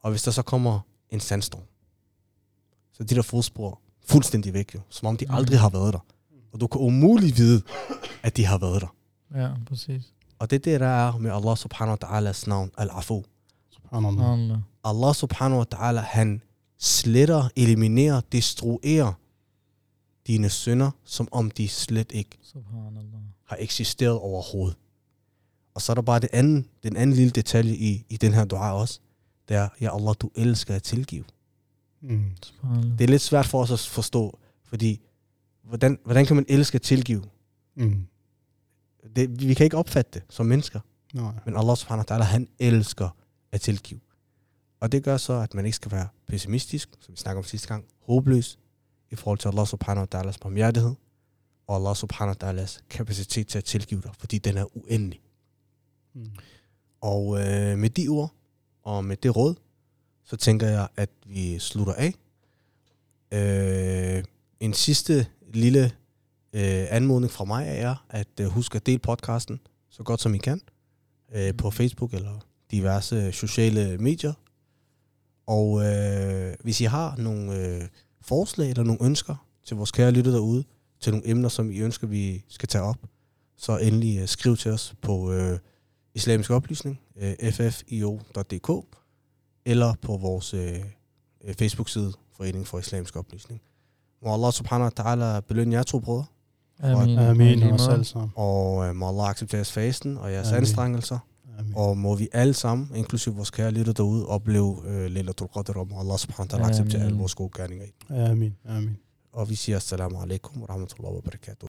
S2: Og hvis der så kommer en sandstorm, så de der fodspor fuldstændig væk, jo, som om de
S3: Mhm.
S2: aldrig har været der. Og du kan umuligt vide, at de har været der.
S3: Ja, præcis.
S2: Og det er det, der er med Allah subhanahu wa ta'alas navn, al-afu.
S4: Subhanallah.
S3: Allah.
S2: Subhanahu wa ta'ala, han sletter, eliminerer, destruerer dine synder, som om de slet ikke
S3: Subhanallah.
S2: har eksisteret overhovedet. Og så er der bare det anden, den anden lille detalje i, i den her dua også. Det er, ja Allah, du elsker at tilgive.
S4: Mm.
S3: Subhanallah.
S2: Det er lidt svært for os at forstå, fordi hvordan, hvordan kan man elske at tilgive?
S4: Mm.
S2: Det, vi kan ikke opfatte det som mennesker.
S4: Nej.
S2: Men Allah subhanahu wa ta'ala, han elsker at tilgive. Og det gør så, at man ikke skal være pessimistisk, som vi snakker om sidste gang, håbløs i forhold til Allah subhanahu wa ta'alas barmhjertighed, og Allah subhanahu wa ta'alas kapacitet til at tilgive dig, fordi den er uendelig.
S4: Mm.
S2: Og øh, med de ord, og med det råd, så tænker jeg, at vi slutter af. Øh, en sidste lille øh, anmodning fra mig er, at øh, husk at dele podcasten så godt som I kan øh, på Facebook eller diverse sociale medier. Og øh, hvis I har nogle øh, forslag eller nogle ønsker til vores kære lytter derude, til nogle emner, som I ønsker, vi skal tage op, så endelig øh, skriv til os på øh, islamisk oplysning, øh, ffio.dk, eller på vores øh, Facebook-side, Forening for Islamisk Oplysning. Må Allah subhanahu wa ta'ala belønne jer to brødre,
S3: Amin.
S4: Amin.
S3: Lige
S4: Og
S3: måde.
S4: selv sammen.
S2: og øh, må Allah acceptere jeres fasten og jeres
S4: Amin.
S2: anstrengelser,
S4: Amin.
S2: og må vi alle sammen, inklusive vores kære lytter derude, opleve øh, Lailatul Qadr, og må Allah subhanahu wa ta'ala acceptere alle vores gode gerninger i.
S4: Amin. Amin.
S2: Og vi siger assalamu alaikum wa rahmatullahi wa barakatuh.